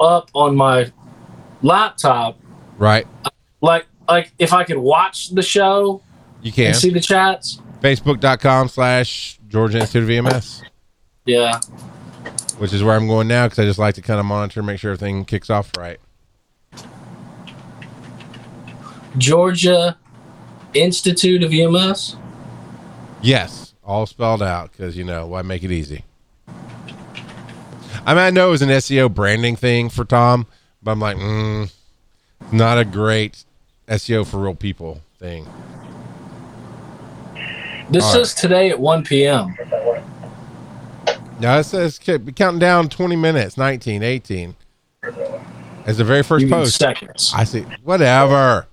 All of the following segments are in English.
up on my laptop, Right. like like if I could watch the show You can. and see the chats. Facebook.com slash Georgia Institute of EMS, Yeah. which is where I'm going now because I just like to kind of monitor, make sure everything kicks off right. Georgia Institute of EMS. Yes, all spelled out because you know why make it easy. I mean, I know it was an SEO branding thing for Tom, but I'm like, mm, not a great SEO for real people thing. This All right. says today at 1 p.m. Now it says counting down 20 minutes, 19, 18. As the very first post. seconds. I see. Whatever.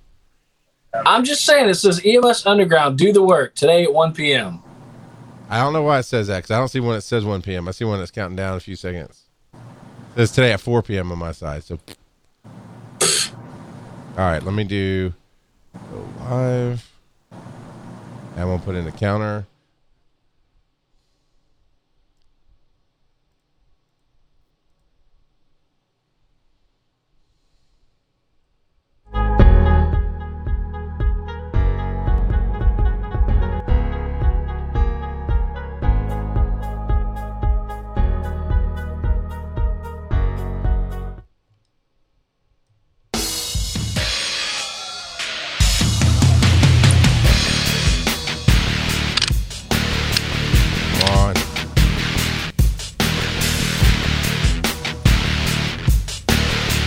I'm just saying it says EMS Underground do the work today at 1 p.m. I don't know why it says that because I don't see when it says 1 p.m. I see one that's counting down a few seconds. It says today at 4 p.m. on my side. So, all right, let me do go live. And we'll put in the counter.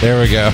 There we go.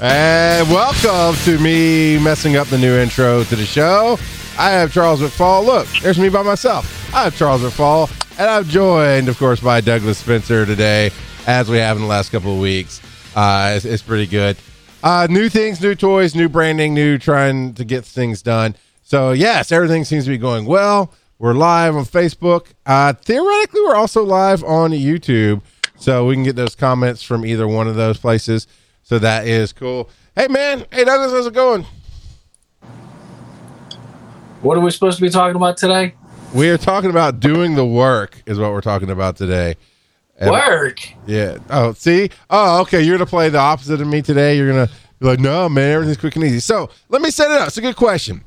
and welcome to me messing up the new intro to the show. I have Charles McFall. Look, there's me by myself. I have Charles McFall, and I'm joined, of course, by Douglas Spencer today, as we have in the last couple of weeks. Uh, it's, it's pretty good. Uh, new things, new toys, new branding, new trying to get things done. So, yes, everything seems to be going well. We're live on Facebook. Uh, theoretically, we're also live on YouTube. So we can get those comments from either one of those places. So that is cool. Hey, man. Hey, Douglas, how's it going? What are we supposed to be talking about today? We are talking about doing the work, is what we're talking about today. And- Work. Yeah. Oh, see? Oh, okay. You're going to play the opposite of me today. You're going to be like, no, man, everything's quick and easy. So let me set it up. It's a good question.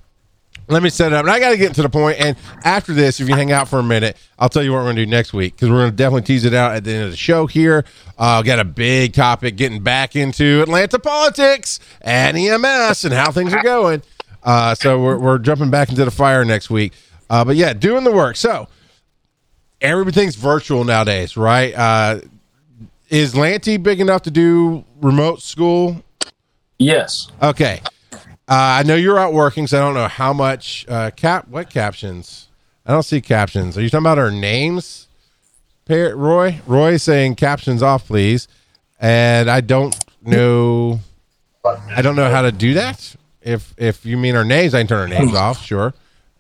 Let me set it up. And I got to get to the point. And after this, if you hang out for a minute, I'll tell you what we're going to do next week because we're going to definitely tease it out at the end of the show here. Uh, got a big topic getting back into Atlanta politics and EMS and how things are going. Uh, so we're, we're jumping back into the fire next week. Uh, but yeah, doing the work. So everything's virtual nowadays, right? Uh, is Lanty big enough to do remote school? Yes. Okay. Uh, I know you're out working, so I don't know how much uh, cap. What captions? I don't see captions. Are you talking about our names? Roy, Roy saying captions off, please. And I don't know. I don't know how to do that. If if you mean our names, I can turn our names off. Sure,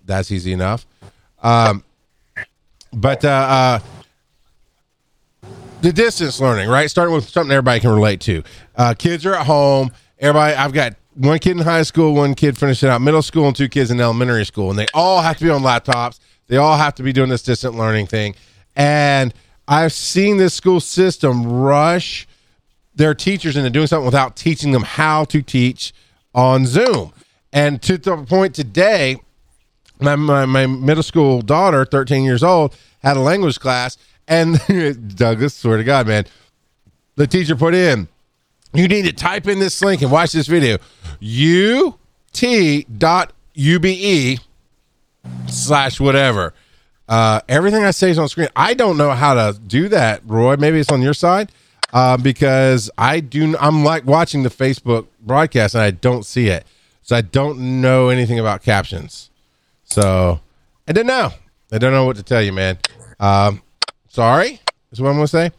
that's easy enough. Um, but uh, uh, the distance learning, right? Starting with something everybody can relate to. Uh, kids are at home. Everybody, I've got one kid in high school, one kid finishing out middle school, and two kids in elementary school, and they all have to be on laptops. They all have to be doing this distant learning thing. And I've seen this school system rush their teachers into doing something without teaching them how to teach on Zoom. And to the point today, my, my, my middle school daughter, 13 years old, had a language class. And Douglas, swear to God, man, the teacher put in, you need to type in this link and watch this video. ut.ube slash whatever. Uh, everything I say is on screen. I don't know how to do that, Roy. Maybe it's on your side uh, because I do. I'm like watching the Facebook broadcast and I don't see it, so I don't know anything about captions. So I don't know. I don't know what to tell you, man. Um, sorry, is what I'm gonna say.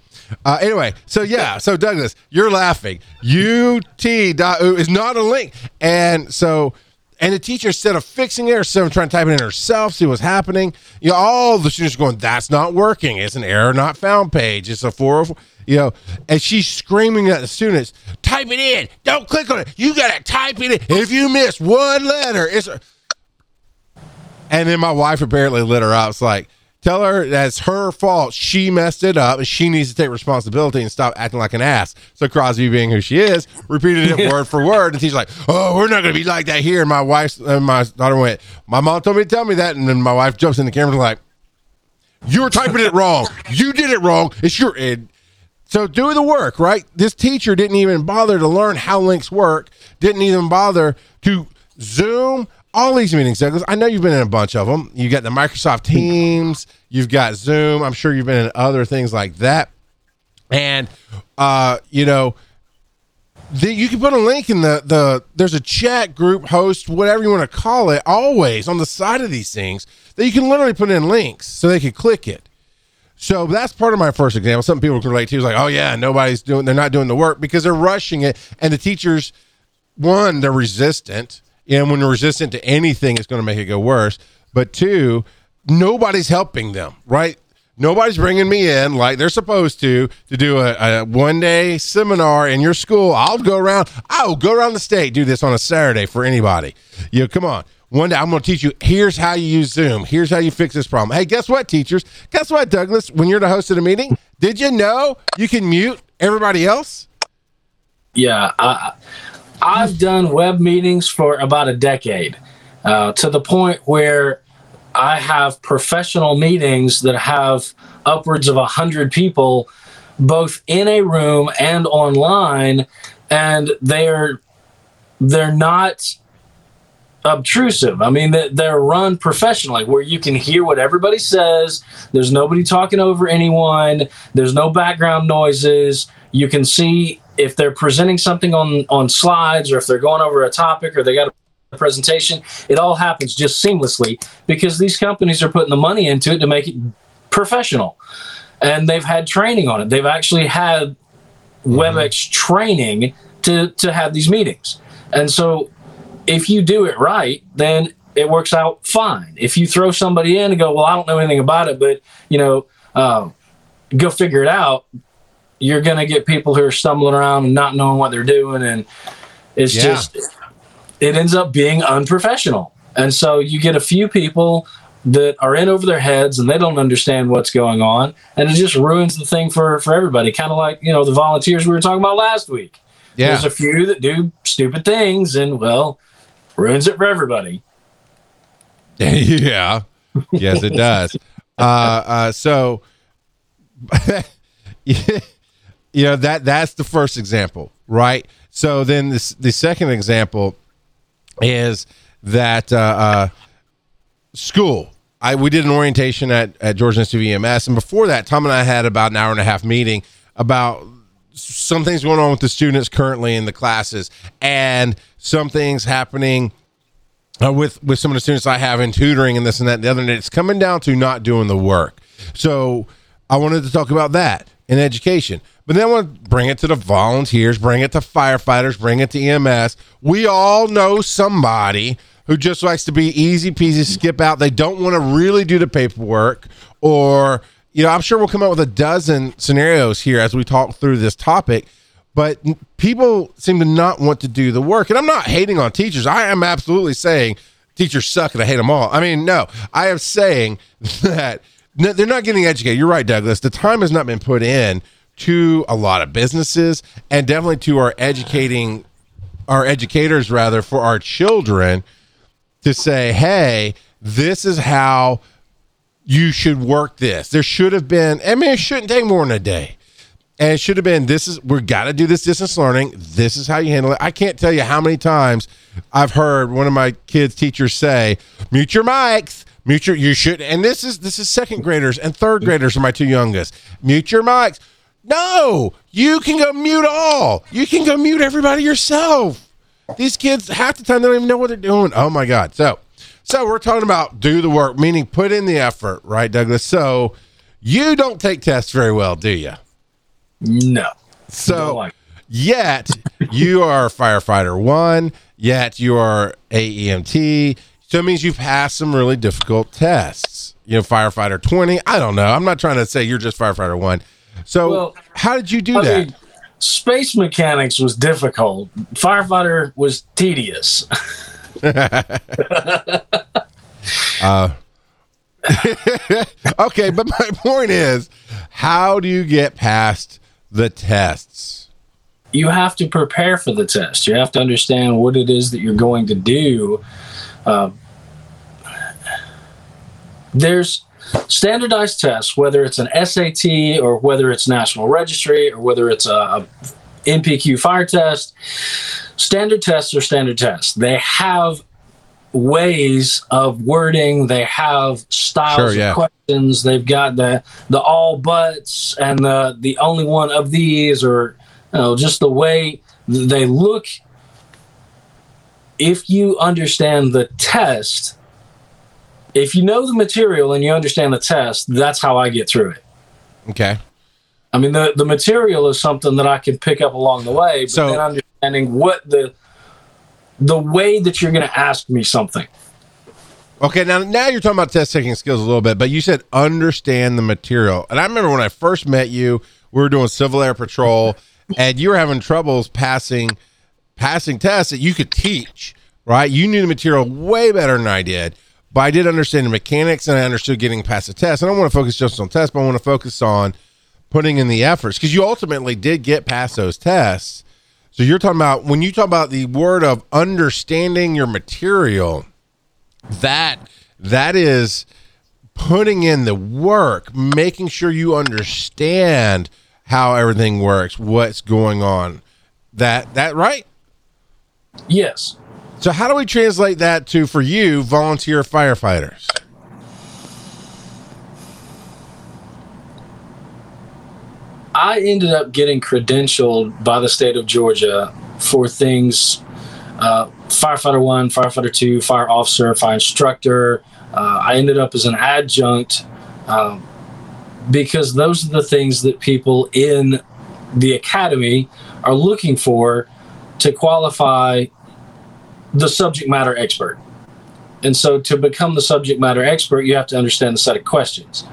Uh, anyway, so yeah, so Douglas, you're laughing. Ut.oo is not a link, and so and the teacher instead of fixing it of trying to type it in herself, see what's happening. You know, all the students are going, "That's not working. It's an error not found page. It's a four, you know." And she's screaming at the students, "Type it in. Don't click on it. You gotta type it in. If you miss one letter, it's." A... And then my wife apparently lit her out. It's like, Tell her that's her fault. She messed it up and she needs to take responsibility and stop acting like an ass. So Crosby, being who she is, repeated it word for word. And she's like, "Oh, we're not going to be like that here." And my wife and uh, my daughter went, "My mom told me to tell me that." And then my wife jumps in the camera and like, "You're typing it wrong. You did it wrong. It's your." And so do the work, right? This teacher didn't even bother to learn how links work. Didn't even bother to Zoom all these meetings, Douglas. I know you've been in a bunch of them. You got the Microsoft Teams, you've got Zoom. I'm sure you've been in other things like that. And uh, you know, the, you can put a link in the the there's a chat group host, whatever you want to call it, always on the side of these things that you can literally put in links so they can click it. So that's part of my first example. Some people can relate to is like, oh yeah, nobody's doing, they're not doing the work because they're rushing it, and the teachers, one, they're resistant and when resistant to anything, it's going to make it go worse. But two, nobody's helping them, right? Nobody's bringing me in like they're supposed to to do a, a one day seminar in your school. I'll go around. I'll go around the state do this on a Saturday for anybody. You know, come on. One day I'm going to teach you. Here's how you use Zoom. Here's how you fix this problem. Hey, guess what, teachers? Guess what, Douglas? When you're the host of the meeting, did you know you can mute everybody else? Yeah, I, I've done web meetings for about a decade uh, to the point where I have professional meetings that have upwards of 100 people both in a room and online and they're they're not obtrusive. I mean, they're run professionally where you can hear what everybody says. There's nobody talking over anyone. There's no background noises. You can see if they're presenting something on on slides or if they're going over a topic or they got a presentation it all happens just seamlessly because these companies are putting the money into it to make it professional. And they've had training on it. They've actually had mm-hmm. webex training to to have these meetings. And so if you do it right then it works out fine. If you throw somebody in and go well i don't know anything about it but you know uh, go figure it out you're going to get people who are stumbling around and not knowing what they're doing. And it's yeah. just, it ends up being unprofessional. And so you get a few people that are in over their heads and they don't understand what's going on. And it just ruins the thing for, for everybody. Kind of like, you know, the volunteers we were talking about last week. Yeah. There's a few that do stupid things and, well, ruins it for everybody. yeah. Yes, it does. uh, uh, so, you know that that's the first example right so then this the second example is that uh, uh, school I we did an orientation at at Georgia Institute EMS, and before that, Tom and I had about an hour and a half meeting about some things going on with the students currently in the classes, and some things happening uh, with with some of the students I have in tutoring and this and that and the other. And it's coming down to not doing the work. So I wanted to talk about that in education. But then I want to bring it to the volunteers, bring it to firefighters, bring it to EMS. We all know somebody who just likes to be easy peasy, skip out. They don't want to really do the paperwork, or you know, I'm sure we'll come up with a dozen scenarios here as we talk through this topic. But people seem to not want to do the work, and I'm not hating on teachers. I am absolutely saying teachers suck and I hate them all. I mean, no, I am saying that they're not getting educated. You're right, Douglas. The time has not been put in to a lot of businesses and definitely to our educating our educators rather for our children to say hey this is how you should work this. There should have been i mean it shouldn't take more than a day. And it should have been this is we're got to do this distance learning. This is how you handle it. I can't tell you how many times i've heard one of my kids teachers say mute your mics. Mute your you should and this is this is second graders and third graders are my two youngest. Mute your mics no, you can go mute all. You can go mute everybody yourself. These kids half the time they don't even know what they're doing. Oh my god. So, so we're talking about do the work, meaning put in the effort, right, Douglas? So, you don't take tests very well, do you? No. So, like yet you are firefighter one. Yet you are AEMT. So it means you've passed some really difficult tests. You know, firefighter twenty. I don't know. I'm not trying to say you're just firefighter one so, well, how did you do I that? Mean, space mechanics was difficult. Firefighter was tedious. uh, okay, but my point is, how do you get past the tests? You have to prepare for the test. You have to understand what it is that you're going to do. Uh, there's standardized tests, whether it's an SAT or whether it's National Registry or whether it's a, a NPQ fire test. Standard tests are standard tests. They have ways of wording. They have styles Sure, yeah. of questions. They've got the the all buts and the the only one of these, or you know, just the way they look. If you understand the test, if you know the material and you understand the test, that's how I get through it. Okay. I mean, the, the material is something that I can pick up along the way, but So- then understanding what the the way that you're going to ask me something. Okay, now now you're talking about test taking skills a little bit, but you said understand the material. And I remember when I first met you, we were doing civil air patrol, and you were having troubles passing passing tests that you could teach. Right, you knew the material way better than I did, but I did understand the mechanics, and I understood getting past the test. I don't want to focus just on tests, but I want to focus on putting in the efforts because you ultimately did get past those tests. So you're talking about when you talk about the word of understanding your material that that is putting in the work making sure you understand how everything works what's going on that that right Yes. So how do we translate that to for you volunteer firefighters I ended up getting credentialed by the state of Georgia for things uh, firefighter one, firefighter two, fire officer, fire instructor. Uh, I ended up as an adjunct um, because those are the things that people in the academy are looking for to qualify the subject matter expert. And so to become the subject matter expert, you have to understand the set of questions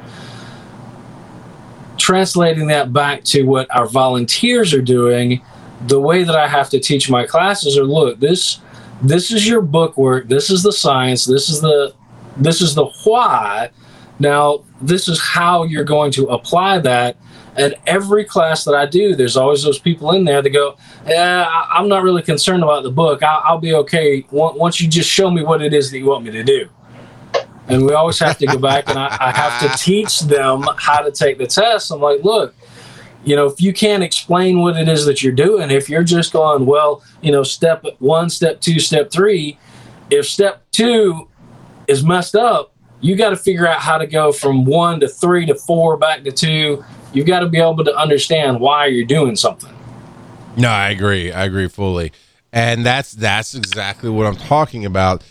translating that back to what our volunteers are doing the way that i have to teach my classes are look this this is your book work this is the science this is the this is the why now this is how you're going to apply that and every class that i do there's always those people in there that go I- i'm not really concerned about the book i'll, be okay on- once you just show me what it is that you want me to do and we always have to go back and I, I have to teach them how to take the test. I'm like, look, you know, if you can't explain what it is that you're doing, if you're just going, well, you know, step one, step two, step three, if step two is messed up, you got to figure out how to go from one to three to four back to two. You've got to be able to understand why you're doing something. no i agree. I agree fully. And that's that's exactly what i'm talking about.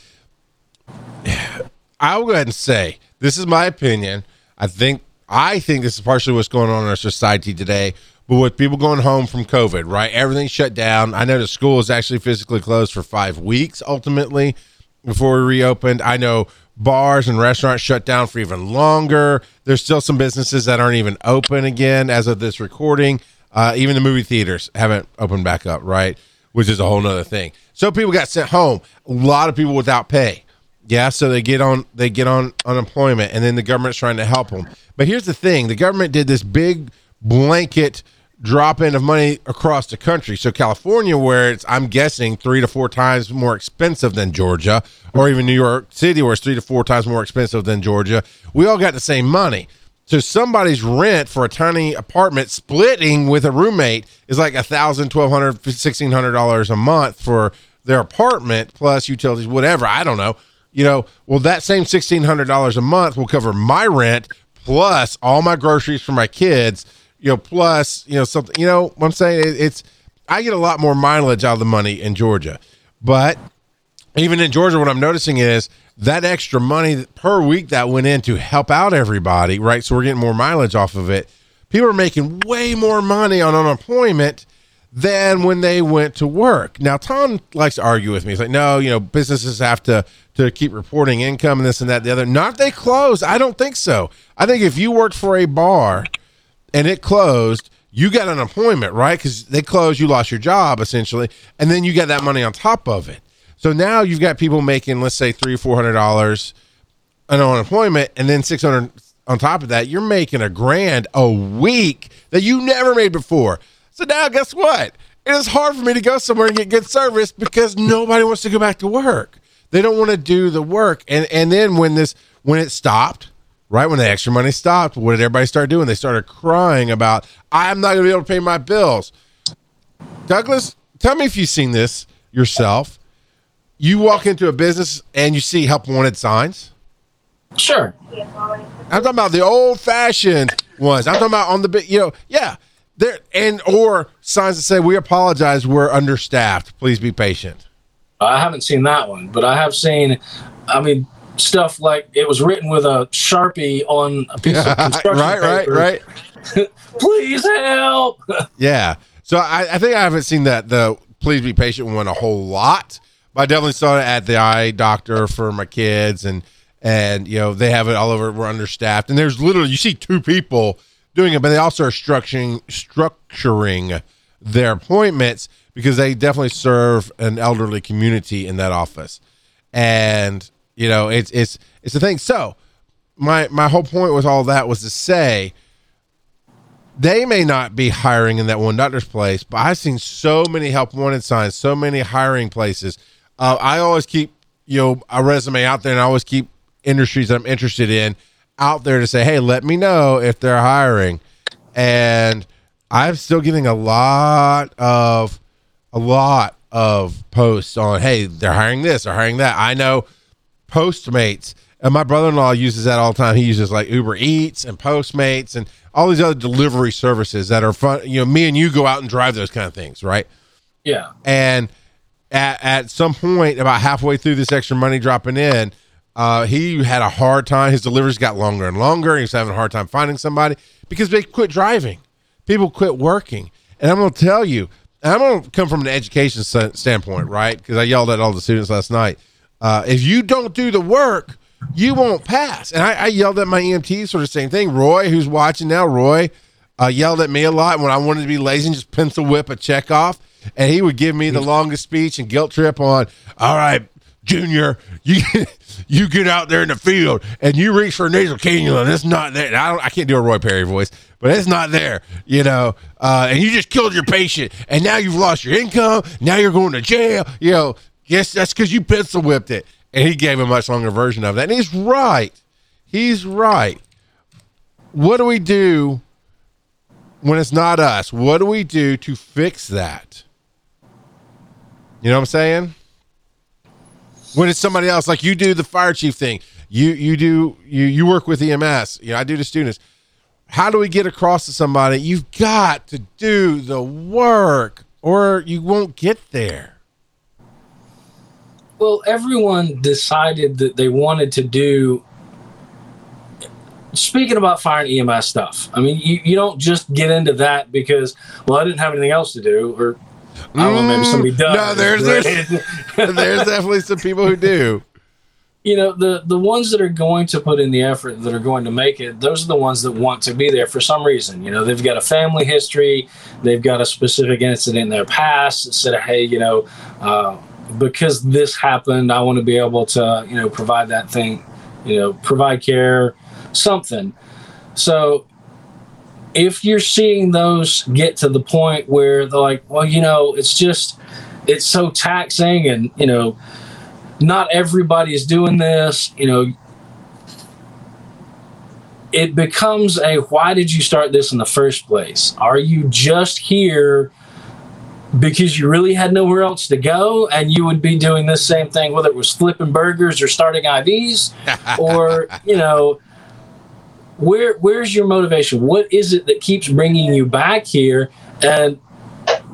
I'll go ahead and say this is my opinion. I think i think this is partially what's going on in our society today but with people going home from covid right? Everything's shut down. I know the school is actually physically closed for five weeks ultimately before we reopened. I know bars and restaurants shut down for even longer. There's still some businesses that aren't even open again as of this recording. Uh, even the movie theaters haven't opened back up right? Which is a whole nother thing. So people got sent home. A lot of people without pay. Yeah, so they get on they get on unemployment and then the government's trying to help them. But here's the thing, the government did this big blanket drop in of money across the country. So California where it's I'm guessing 3 to 4 times more expensive than Georgia or even New York City where it's 3 to 4 times more expensive than Georgia, we all got the same money. So somebody's rent for a tiny apartment splitting with a roommate is like a thousand, twelve hundred, sixteen hundred dollars a month for their apartment plus utilities, whatever. I don't know. You know, well, that same sixteen hundred dollars a month will cover my rent plus all my groceries for my kids. You know, plus you know something. You know, what I'm saying It- it's I get a lot more mileage out of the money in Georgia, but even in Georgia, what I'm noticing is that extra money per week that went in to help out everybody, right? So we're getting more mileage off of it. People are making way more money on unemployment than when they went to work. Now, Tom likes to argue with me. He's like, no, you know, businesses have to to keep reporting income and this and that, and the other. Not they close. I don't think so. I think if you worked for a bar and it closed, you got unemployment, right? Because they closed, you lost your job essentially, and then you got that money on top of it. So now you've got people making, let's say, three or four hundred dollars on unemployment, and then six hundred on top of that, you're making a grand a week that you never made before. So now, guess what? It is hard for me to go somewhere and get good service because nobody wants to go back to work. They don't want to do the work. And and then when this when it stopped, right when the extra money stopped, what did everybody start doing? They started crying about I'm not going to be able to pay my bills. Douglas, tell me if you've seen this yourself. You walk into a business and you see help wanted signs. Sure. I'm talking about the old fashioned ones. I'm talking about on the big, you know, yeah. There and or signs that say we apologize, we're understaffed. Please be patient. I haven't seen that one, but I have seen. I mean, stuff like it was written with a sharpie on a piece of construction right, paper. right, right. right. Please help. Yeah. So I, I think I haven't seen that the please be patient one a whole lot, but I definitely saw it at the eye doctor for my kids and and you know they have it all over. We're understaffed, and there's literally you see two people doing it, but they also are structuring structuring their appointments because they definitely serve an elderly community in that office, and you know it's it's it's the thing. So my my whole point with all that was to say they may not be hiring in that one doctor's place, but I've seen so many help wanted signs, so many hiring places. Uh, I always keep you know a resume out there, and I always keep industries that I'm interested in out there to say, hey, let me know if they're hiring. And I'm still getting a lot of a lot of posts on, hey, they're hiring this, they're hiring that. I know Postmates, and my brother-in-law uses that all the time. He uses like Uber Eats and Postmates and all these other delivery services that are fun. You know, me and you go out and drive those kind of things, right? Yeah. And at, at some point, about halfway through this extra money dropping in, uh, he had a hard time. His deliveries got longer and longer. He was having a hard time finding somebody because they quit driving. People quit working. And I'm going to tell you, I'm going to come from an education st- standpoint, right? Because I yelled at all the students last night. Uh, if you don't do the work, you won't pass. And I, I yelled at my EMT, sort of same thing. Roy, who's watching now, Roy, uh, yelled at me a lot when I wanted to be lazy and just pencil whip a check off. And he would give me the longest speech and guilt trip on, all right, Junior, you you get out there in the field and you reach for a nasal cannula it's not there. I don't, I can't do a Roy Perry voice, but it's not there, you know. Uh, and you just killed your patient, and now you've lost your income. Now you're going to jail. You know, yes, that's because you pencil whipped it. And he gave a much longer version of that, and he's right. He's right. What do we do when it's not us? What do we do to fix that? You know what I'm saying? when it's somebody else like you do the fire chief thing you you do you you work with ems you know i do the students how do we get across to somebody you've got to do the work or you won't get there Well, everyone decided that they wanted to do. Speaking about fire and EMS stuff, I mean, you, you don't just get into that because, well, I didn't have anything else to do, or I don't know, maybe somebody does. Mm, no there's there's, there's definitely some people who do you know the the ones that are going to put in the effort that are going to make it those are the ones that want to be there for some reason you know they've got a family history they've got a specific incident in their past that said hey you know uh, because this happened i want to be able to you know provide that thing you know provide care something. So if you're seeing those get to the point where they're like well you know it's just it's so taxing and you know not everybody is doing this you know it becomes a why did you start this in the first place? Are you just here because you really had nowhere else to go and you would be doing this same thing whether it was flipping burgers or starting ivs or you know where where's your motivation what is it that keeps bringing you back here and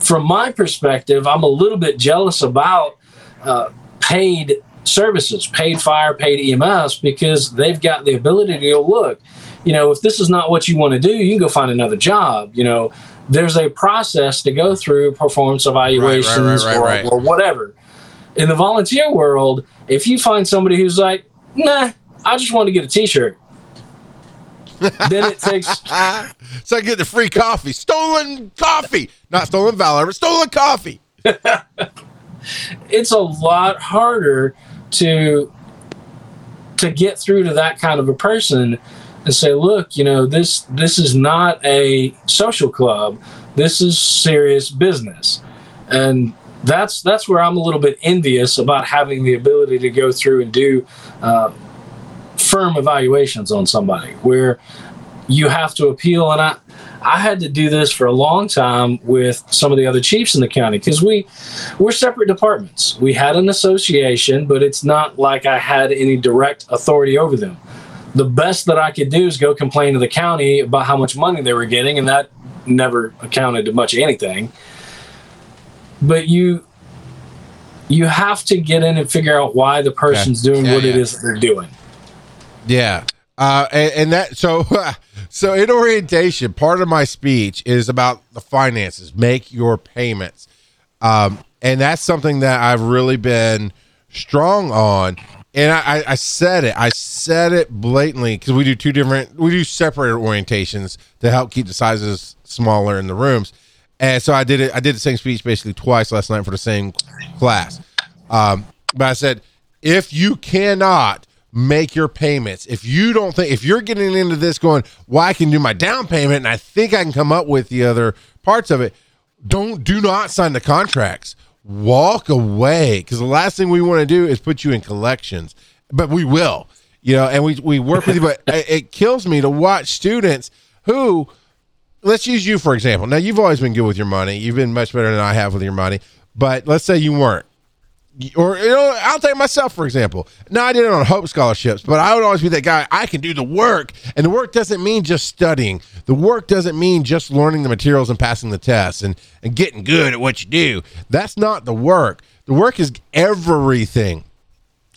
from my perspective i'm a little bit jealous about uh, paid services, paid fire, paid EMS, because they've got the ability to go, look, you know, if this is not what you want to do, you can go find another job. You know, there's a process to go through performance evaluations right, or, right. or whatever. In the volunteer world, if you find somebody who's like, nah, I just want to get a t shirt, then it takes so I get the free coffee, stolen coffee, not stolen valor, but stolen coffee. it's a lot harder to to get through to that kind of a person and say, look, you know, this this is not a social club. This is serious business. And that's that's where I'm a little bit envious about having the ability to go through and do uh, firm evaluations on somebody where you have to appeal. And I, I had to do this for a long time with some of the other chiefs in the county because we we're separate departments. We had an association, but it's not like I had any direct authority over them. The best that I could do is go complain to the county about how much money they were getting, and that never accounted to much anything. But you you have to get in and figure out why the person's doing Yeah, what it yeah. is that they're doing. Yeah. Uh, and, and that so so in orientation, part of my speech is about the finances. Make your payments, um, and that's something that I've really been strong on. And I, I- said it. I said it blatantly because we do two different, we do separate orientations to help keep the sizes smaller in the rooms. And so I did it. I did the same speech basically twice last night for the same class. Um, but I said, if you cannot make your payments, if you don't think, if you're getting into this going, well, I can do my down payment and I think I can come up with the other parts of it, don't, do not sign the contracts. Walk away because the last thing we want to do is put you in collections, but we will, you know, and we, we work with you, but it, it kills me to watch students who, let's use you for example. Now you've always been good with your money. You've been much better than I have with your money. But let's say you weren't. Or you know, I'll take myself for example. Now I did it on Hope scholarships, but I would always be that guy. I can do the work, and the work doesn't mean just studying. The work doesn't mean just learning the materials and passing the tests and and getting good at what you do. That's not the work. The work is everything.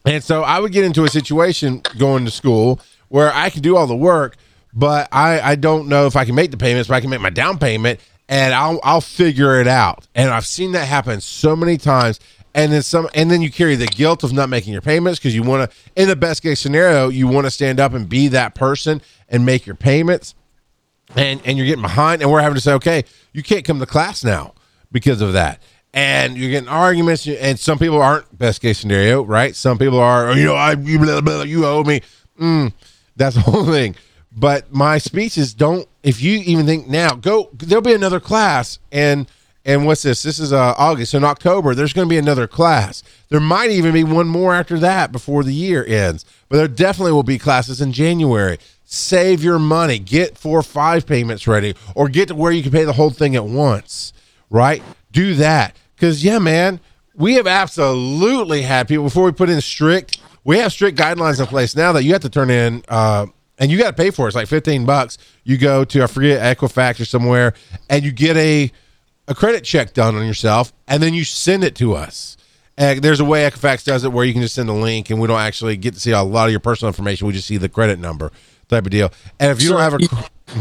And so I would get into a situation going to school where I can do all the work, but I, I don't know if I can make the payments, but I can make my down payment and I'll I'll figure it out. And I've seen that happen so many times. And then some and then you carry the guilt of not making your payments because you want to in the best case scenario, you want to stand up and be that person and make your payments. And and you're getting behind and we're having to say okay you can't come to class now because of that. And you're getting arguments and some people aren't best case scenario right? Some people are "Oh, you know i you, blah, blah, you owe me. Mm, that's the whole thing. But my speeches don't if you even think now go there'll be another class and and what's this? This is uh august. So in october there's going to be another class. There might even be one more after that before the year ends. But there definitely will be classes in january. Save your money. Get four or five payments ready or get to where you can pay the whole thing at once right? Do that. Because yeah man we have absolutely had people before we put in strict we have strict guidelines in place now that you have to turn in uh and you got to pay for it. It's like 15 bucks. You go to, I forget, Equifax or somewhere, and you get a, a credit check done on yourself, and then you send it to us. And there's a way Equifax does it where you can just send a link, and we don't actually get to see a lot of your personal information. We just see the credit number type of deal. And if you don't have a, you,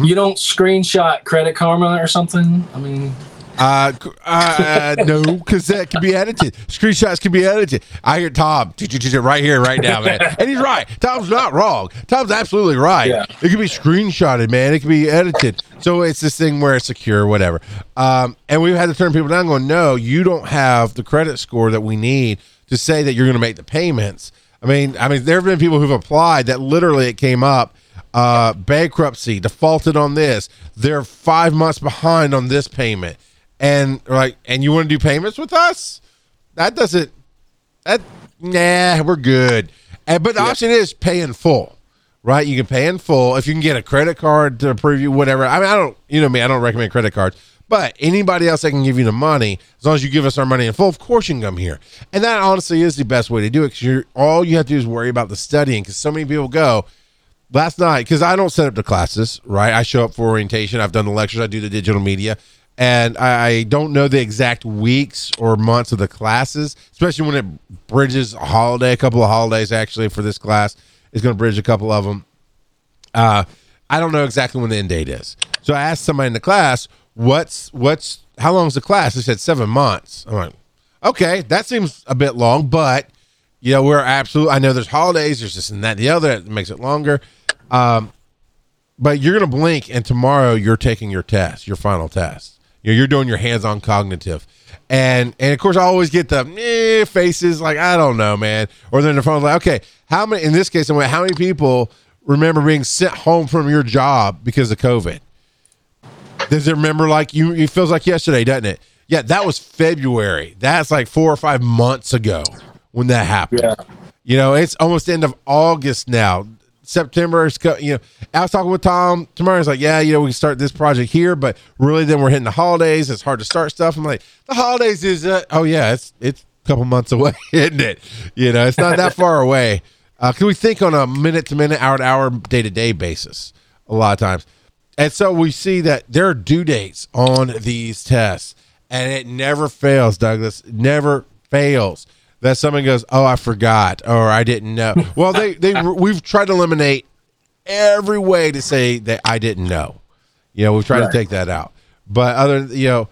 you don't screenshot Credit Karma or something. I mean, Uh, uh, no, because that can be edited. Screenshots can be edited. I hear Tom right here, right now, man, and he's right. Tom's not wrong. Tom's absolutely right. Yeah. It can be screenshotted, man. It can be edited. So it's this thing where it's secure, whatever. Um, and we've had to turn people down, going, no, you don't have the credit score that we need to say that you're going to make the payments. I mean, I mean, there have been people who've applied that literally it came up uh, bankruptcy, defaulted on this. They're five months behind on this payment, and like, and you want to do payments with us? That doesn't. That nah, we're good. And but the option is pay in full, right? You can pay in full if you can get a credit card to approve you, whatever. I mean, I don't, you know me, I don't recommend credit cards. But anybody else that can give you the money, as long as you give us our money in full, of course you can come here. And that honestly is the best way to do it because you're all you have to do is worry about the studying. Because so many people go, last night because I don't set up the classes, right? I show up for orientation. I've done the lectures. I do the digital media, and I don't know the exact weeks or months of the classes, especially when it bridges a holiday. A couple of holidays actually for this class is going to bridge a couple of them. Uh, I don't know exactly when the end date is. So I asked somebody in the class, "What's what's how long is the class?" They said seven months. I'm like, okay, that seems a bit long, but you know, we're absolute. I know there's holidays, there's this and that, and the other that makes it longer. Um, but you're gonna blink, and tomorrow you're taking your test, your final test. You know, you're doing your hands-on cognitive. And and of course I always get the eh, faces like I don't know, man. Or then the phone's like, okay, how many in this case I'm like, how many people remember being sent home from your job because of COVID? Does it remember like you it feels like yesterday, doesn't it? Yeah, that was February. That's like four or five months ago when that happened. Yeah. You know, it's almost end of August now. September is, co- you know, I was talking with Tom tomorrow. He's like, yeah, you know, we can start this project here, but really then we're hitting the holidays. It's hard to start stuff. I'm like, the holidays is, uh, oh yeah, it's, it's a couple months away, isn't it? You know, it's not that far away. Uh, can we think on a minute to minute, hour to hour, day to day basis a lot of times? And so we see that there are due dates on these tests and it never fails, Douglas. Never fails that someone goes, "Oh, I forgot," or "I didn't know." well, they they we've tried to eliminate every way to say that I didn't know. You know, we've tried Right. to take that out. But other, you know,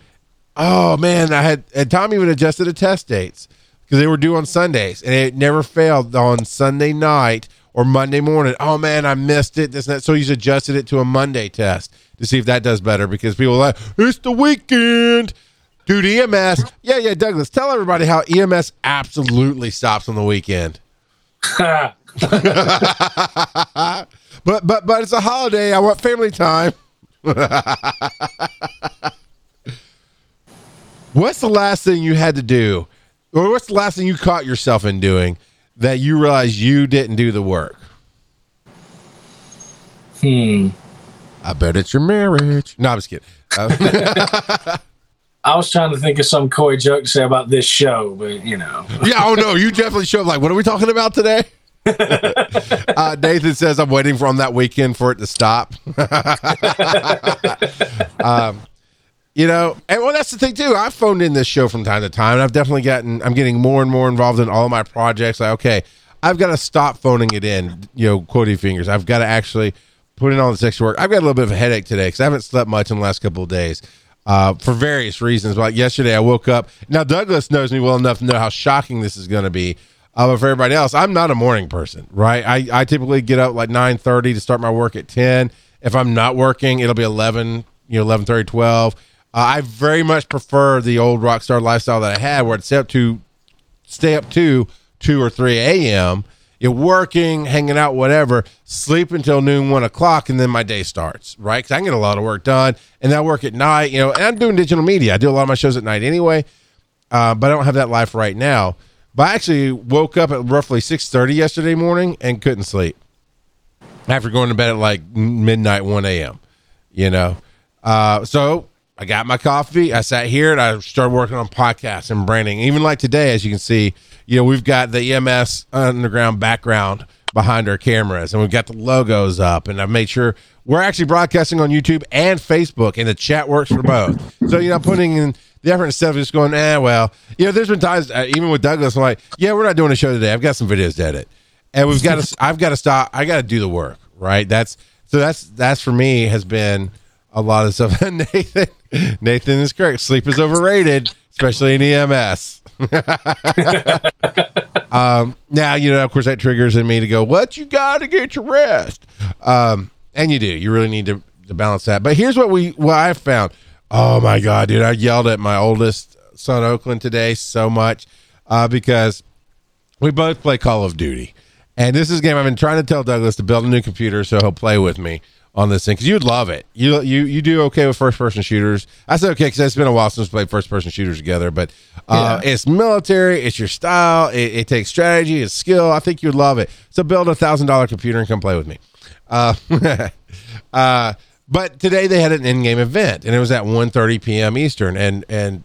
oh man, I had and Tom even adjusted the test dates because they were due on Sundays, and it never failed on Sunday night or Monday morning. Oh man, I missed it. This and that. So he's adjusted it to a Monday test to see if that does better because people are like it's the weekend. Dude, EMS. Yeah, yeah, Douglas. Tell everybody how EMS absolutely stops on the weekend. But but but it's a holiday. I want family time. what's the last thing you had to do, or what's the last thing you caught yourself in doing that you realized you didn't do the work? hmm. I bet it's your marriage. No, I'm just kidding. Uh, I was trying to think of some coy joke to say about this show, but you know. yeah, oh no, you definitely showed up like, what are we talking about today? uh, Nathan says I'm waiting for on that weekend for it to stop. um, you know, and well, that's the thing too. I've phoned in this show from time to time, and I've definitely gotten. I'm getting more and more involved in all of my projects. Like, okay, I've got to stop phoning it in. You know, quoting fingers. I've got to actually put in all this extra work. I've got a little bit of a headache today because I haven't slept much in the last couple of days. Uh, for various reasons. Like yesterday, I woke up. Now, Douglas knows me well enough to know how shocking this is going to be. Uh, but for everybody else, I'm not a morning person, right? I, I typically get up like 9.30 to start my work at 10. If I'm not working, it'll be 11, you know, 11.30, 12. Uh, I very much prefer the old rock star lifestyle that I had where I'd stay up to, stay up to 2 or 3 a.m., you're working, hanging out, whatever, sleep until noon, one o'clock, and then my day starts, right? Because I can get a lot of work done, and I work at night, you know, and I'm doing digital media. I do a lot of my shows at night anyway, uh, but I don't have that life right now. But I actually woke up at roughly 6.30 yesterday morning and couldn't sleep after going to bed at like midnight, 1 a.m., you know? Uh, so I got my coffee. I sat here and I started working on podcasts and branding. Even like today, as you can see, you know, we've got the EMS underground background behind our cameras and we've got the logos up and I've made sure we're actually broadcasting on YouTube and Facebook and the chat works for both. So, you know, putting in the effort instead of just going, eh, well, you know, there's been times, uh, even with Douglas, I'm like, yeah, we're not doing a show today. I've got some videos to edit and we've got to, I've got to stop. I got to do the work, right? That's, so that's, that's for me has been a lot of stuff. Nathan, Nathan is correct. Sleep is overrated, especially in EMS. um, now you know, of course, that triggers in me to go, "What you got to get your rest," um, and you do. You really need to, to balance that. But here's what we, what I found. Oh my god, dude! I yelled at my oldest son, Oakland, today so much uh, because we both play Call of Duty, and this is a game I've been trying to tell Douglas to build a new computer so he'll play with me on this thing because you'd love it. You you you do okay with first person shooters. I said okay because it's been a while since we played first person shooters together, but uh, it's military. It's your style. It, it takes strategy. It's skill. I think you'd love it. So build a thousand dollar computer and come play with me. Uh, uh, but today they had an in game event and it was at 1.30 p.m. Eastern and and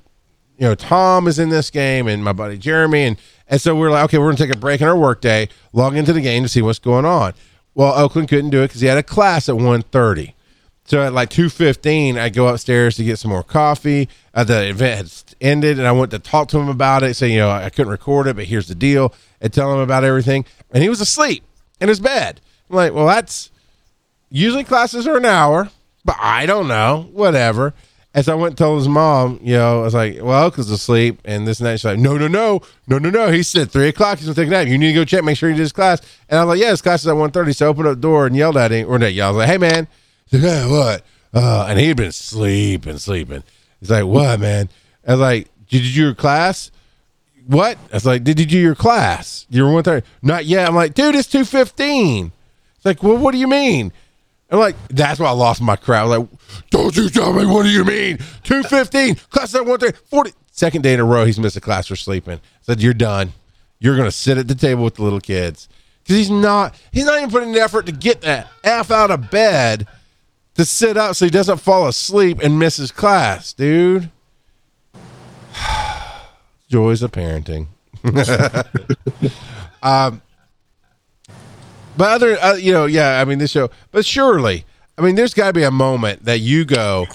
you know Tom is in this game and my buddy Jeremy and and so we're like okay we're gonna take a break in our workday, log into the game to see what's going on. Well, Oakland couldn't do it because he had a class at 1.30. So at like 2.15, I go upstairs to get some more coffee. Uh, the event had ended, and I went to talk to him about it, say, you know, I couldn't record it, but here's the deal, and tell him about everything. And he was asleep in his bed. I'm like, well, that's usually classes are an hour, but I don't know, whatever. And so I went and told his mom, you know, I was like, well, Oakland's asleep and this and that. She's like, no, no, no, no, no, no. He said three o'clock. He's going to take a nap. You need to go check, make sure he did his class. And I was like, yeah, his class is at 1.30. So I opened up the door and yelled at him, or not yelled, I was like, hey, man. He's like, hey, what? Uh, and he had been sleeping, sleeping. He's like, what, man? I was like, did you do your class? What? I was like, did you do your class? You were one thirty? Not yet. I'm like, dude, it's two fifteen. It's like, well, what do you mean? I'm like, that's why I lost my crowd. Like, don't you tell me what do you mean? Two fifteen, class at one forty. Second day in a row, he's missed a class for sleeping. I said, you're done. You're gonna sit at the table with the little kids because he's not. He's not even putting the effort to get that f out of bed to sit up so he doesn't fall asleep and miss his class, dude. Joys of parenting. um, but other, uh, you know, yeah, I mean, this show, but surely, I mean, there's got to be a moment that you go,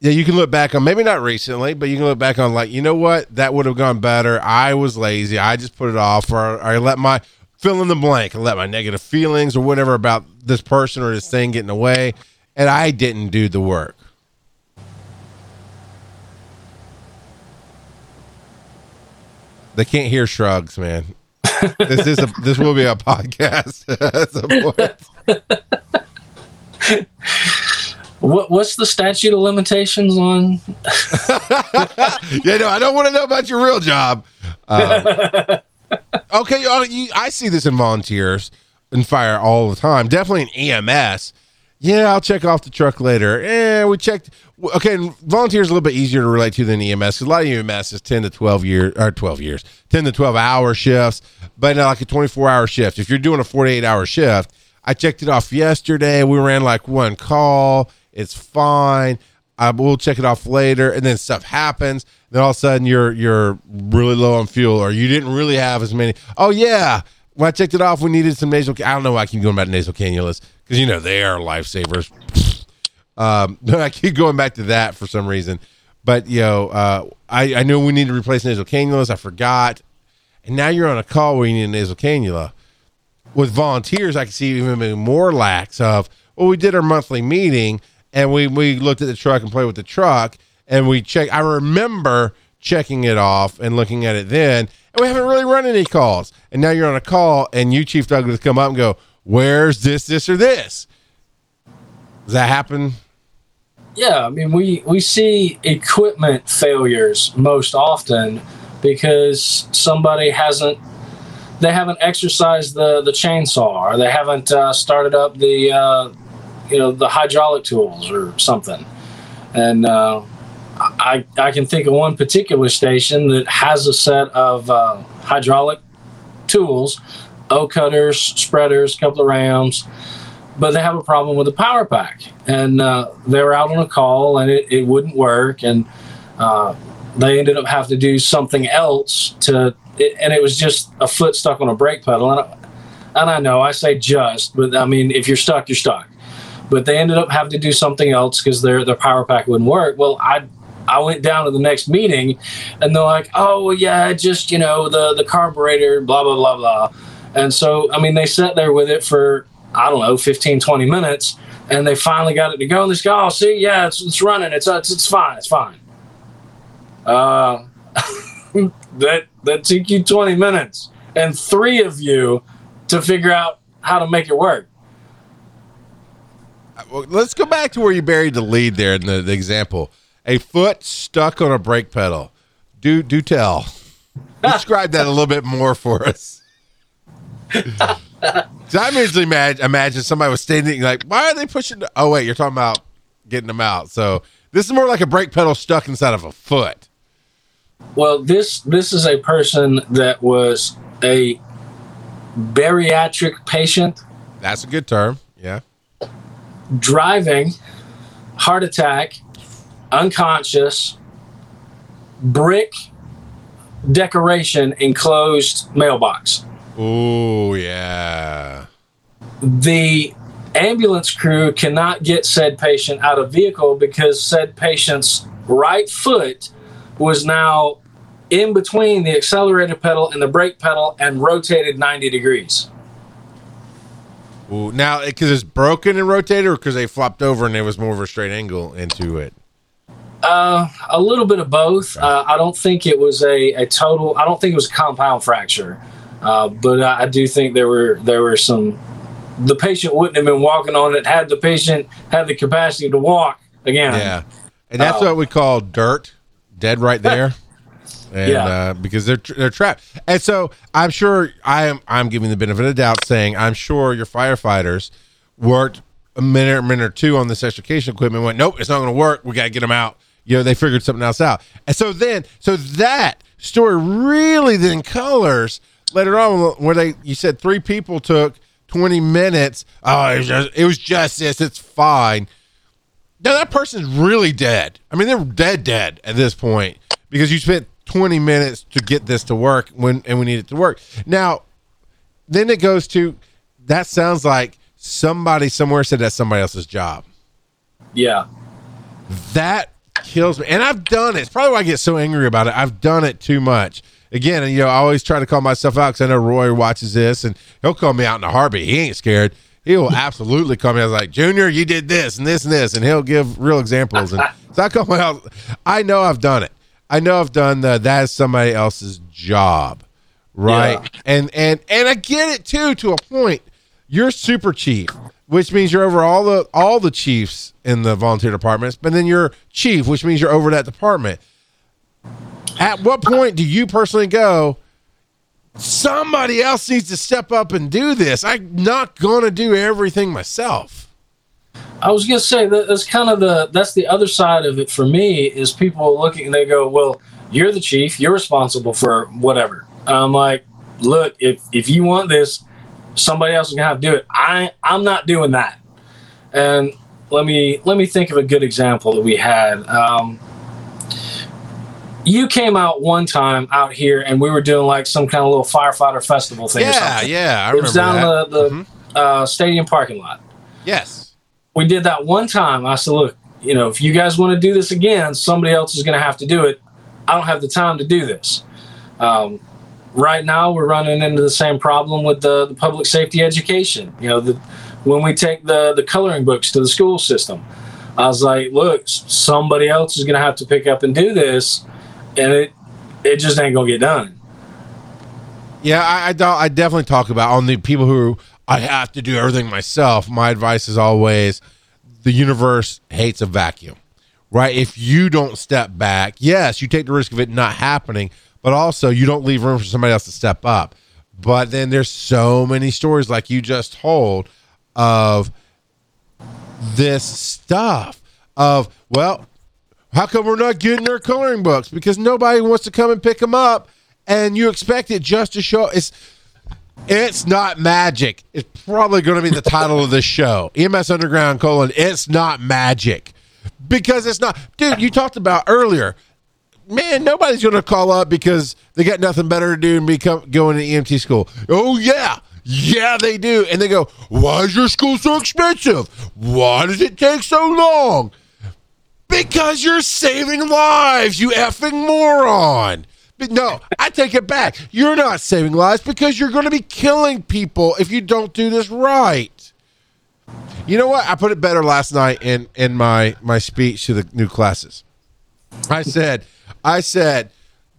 yeah, you can look back on, maybe not recently, but you can look back on, like, you know what, that would have gone better. I was lazy. I just put it off, or I let my fill in the blank, and let my negative feelings or whatever about this person or this thing get in the way, and I didn't do the work. They can't hear shrugs, man. This is a this will be a podcast. what what's the statute of limitations on? yeah, no, I don't want to know about your real job. Um, okay, I see this in volunteers and fire all the time. Definitely in EMS. Yeah, I'll check off the truck later. Eh, we checked. Okay, volunteers a little bit easier to relate to than EMS. A lot of EMS is ten to twelve years or twelve years, ten to twelve hour shifts, but not like a twenty four hour shift. If you're doing a forty eight hour shift, I checked it off yesterday. We ran like one call. It's fine. I will check it off later, and then stuff happens. Then all of a sudden you're you're really low on fuel, or you didn't really have as many. Oh yeah, when I checked it off, we needed some nasal. I don't know why I keep going back to nasal cannulas because you know they are lifesavers. Um, I keep going back to that for some reason, but you know, uh, I I knew we needed to replace nasal cannulas. I forgot, and now you're on a call where you need a nasal cannula. With volunteers, I can see even more lacks of. Well, we did our monthly meeting and we we looked at the truck and played with the truck and we checked. I remember checking it off and looking at it then, and we haven't really run any calls. And now you're on a call, and you, Chief Douglas, come up and go, "Where's this, this, or this?" Does that happen? Yeah, I mean, we we see equipment failures most often because somebody hasn't they haven't exercised the the chainsaw or they haven't uh, started up the uh, you know the hydraulic tools or something and uh, I, I can think of one particular station that has a set of uh, hydraulic tools, O cutters, spreaders, a couple of rams, but they have a problem with the power pack. And uh, they were out on a call and it, it wouldn't work. And uh, they ended up having to do something else to, it, and it was just a foot stuck on a brake pedal. And I, and I know I say just, but I mean, if you're stuck, you're stuck. But they ended up having to do something else because their their power pack wouldn't work. Well, I I went down to the next meeting and they're like, oh, yeah, just, you know, the, the carburetor, blah, blah, blah, blah. And so, I mean, they sat there with it for, I don't know, 15, 20 minutes and they finally got it to go. And they go, oh, see, yeah, it's, it's running. It's, it's, it's fine. It's fine. Uh, that, that took you 20 minutes and three of you to figure out how to make it work. Well, let's go back to where you buried the lead there in the, the example a foot stuck on a brake pedal. Do do tell. Describe that a little bit more for us. I immediately imagine, imagine somebody was standing like, why are they pushing? The-? Oh wait, you're talking about getting them out. So this is more like a brake pedal stuck inside of a foot. Well, this this is a person that was a bariatric patient. That's a good term. Yeah. Driving, heart attack, unconscious, brick decoration enclosed mailbox. Oh, yeah. The ambulance crew cannot get said patient out of vehicle because said patient's right foot was now in between the accelerator pedal and the brake pedal and rotated 90 degrees. Ooh, now, eh, because it's broken and rotated, or because they flopped over and it was more of a straight angle into it? Uh, a little bit of both. Uh, I don't think it was a, a total. I don't think it was a compound fracture, uh, but I, I, do think there were there were some. The patient wouldn't have been walking on it had the patient had the capacity to walk again. Yeah, and that's Oh. what we call dirt, dead right there. And Yeah. uh, because they're they're trapped, and so I'm sure I am I'm giving the benefit of the doubt, saying I'm sure your firefighters worked a minute, minute or two on this extrication equipment. Went, nope, it's not going to work. We got to get them out. You know, they figured something else out, and so then so that story really then colors later on where they you said three people took 20 minutes. Oh, it was just, it was just this. It's fine. Now that person's really dead. I mean, they're dead, dead at this point because you spent 20 minutes to get this to work when and we need it to work. Now, then it goes to that sounds like somebody somewhere said that's somebody else's job. Yeah. That kills me. And I've done it. It's probably why I get so angry about it. I've done it too much. Again, and you know, I always try to call myself out because I know Roy watches this and he'll call me out in a heartbeat. He ain't scared. He will absolutely call me. I was like, Junior, you did this and this and this, and he'll give real examples. And so I call my out. I know I've done it. I know I've done the that is somebody else's job, right? Yeah. And and and I get it too to a point. You're super chief, which means you're over all the all the chiefs in the volunteer departments, but then you're chief, which means you're over that department. At what point do you personally go? Somebody else needs to step up and do this. I'm not going to do everything myself. I was gonna say that that's kind of the that's the other side of it for me is people looking and they go, well, you're the chief, you're responsible for whatever. I'm like, look, if if you want this, somebody else is gonna have to do it. I I'm not doing that. And let me let me think of a good example that we had. Um, you came out one time out here and we were doing like some kind of little firefighter festival thing. or Yeah, something. yeah, I remember. it was down that. the the uh, stadium parking lot Yes. we did that one time. I said, look, you know, if you guys want to do this again, somebody else is going to have to do it. I don't have the time to do this. Um, right now, we're running into the same problem with the, the public safety education. You know, the, when we take the, the coloring books to the school system, I was like, look, somebody else is going to have to pick up and do this, and it it just ain't going to get done. Yeah, I, I, I definitely talk about on the people who I have to do everything myself. My advice is always the universe hates a vacuum, right? If you don't step back, yes, you take the risk of it not happening, but also you don't leave room for somebody else to step up. But then there's so many stories like you just told of this stuff of well how come we're not getting our coloring books? Because nobody wants to come and pick them up. And you expect it just to show it's it's not magic. It's probably going to be the title of this show ems underground colon it's not magic. Because it's not dude you talked about earlier man, nobody's going to call up because they got nothing better to do than become going to EMT school. Oh yeah, yeah they do, and they go, "Why is your school so expensive? Why does it take so long?" Because you're saving lives, you effing moron. But no, I take it back. You're not saving lives because you're going to be killing people if you don't do this right. You know what? I put it better last night in in my my speech to the new classes. I said, I said,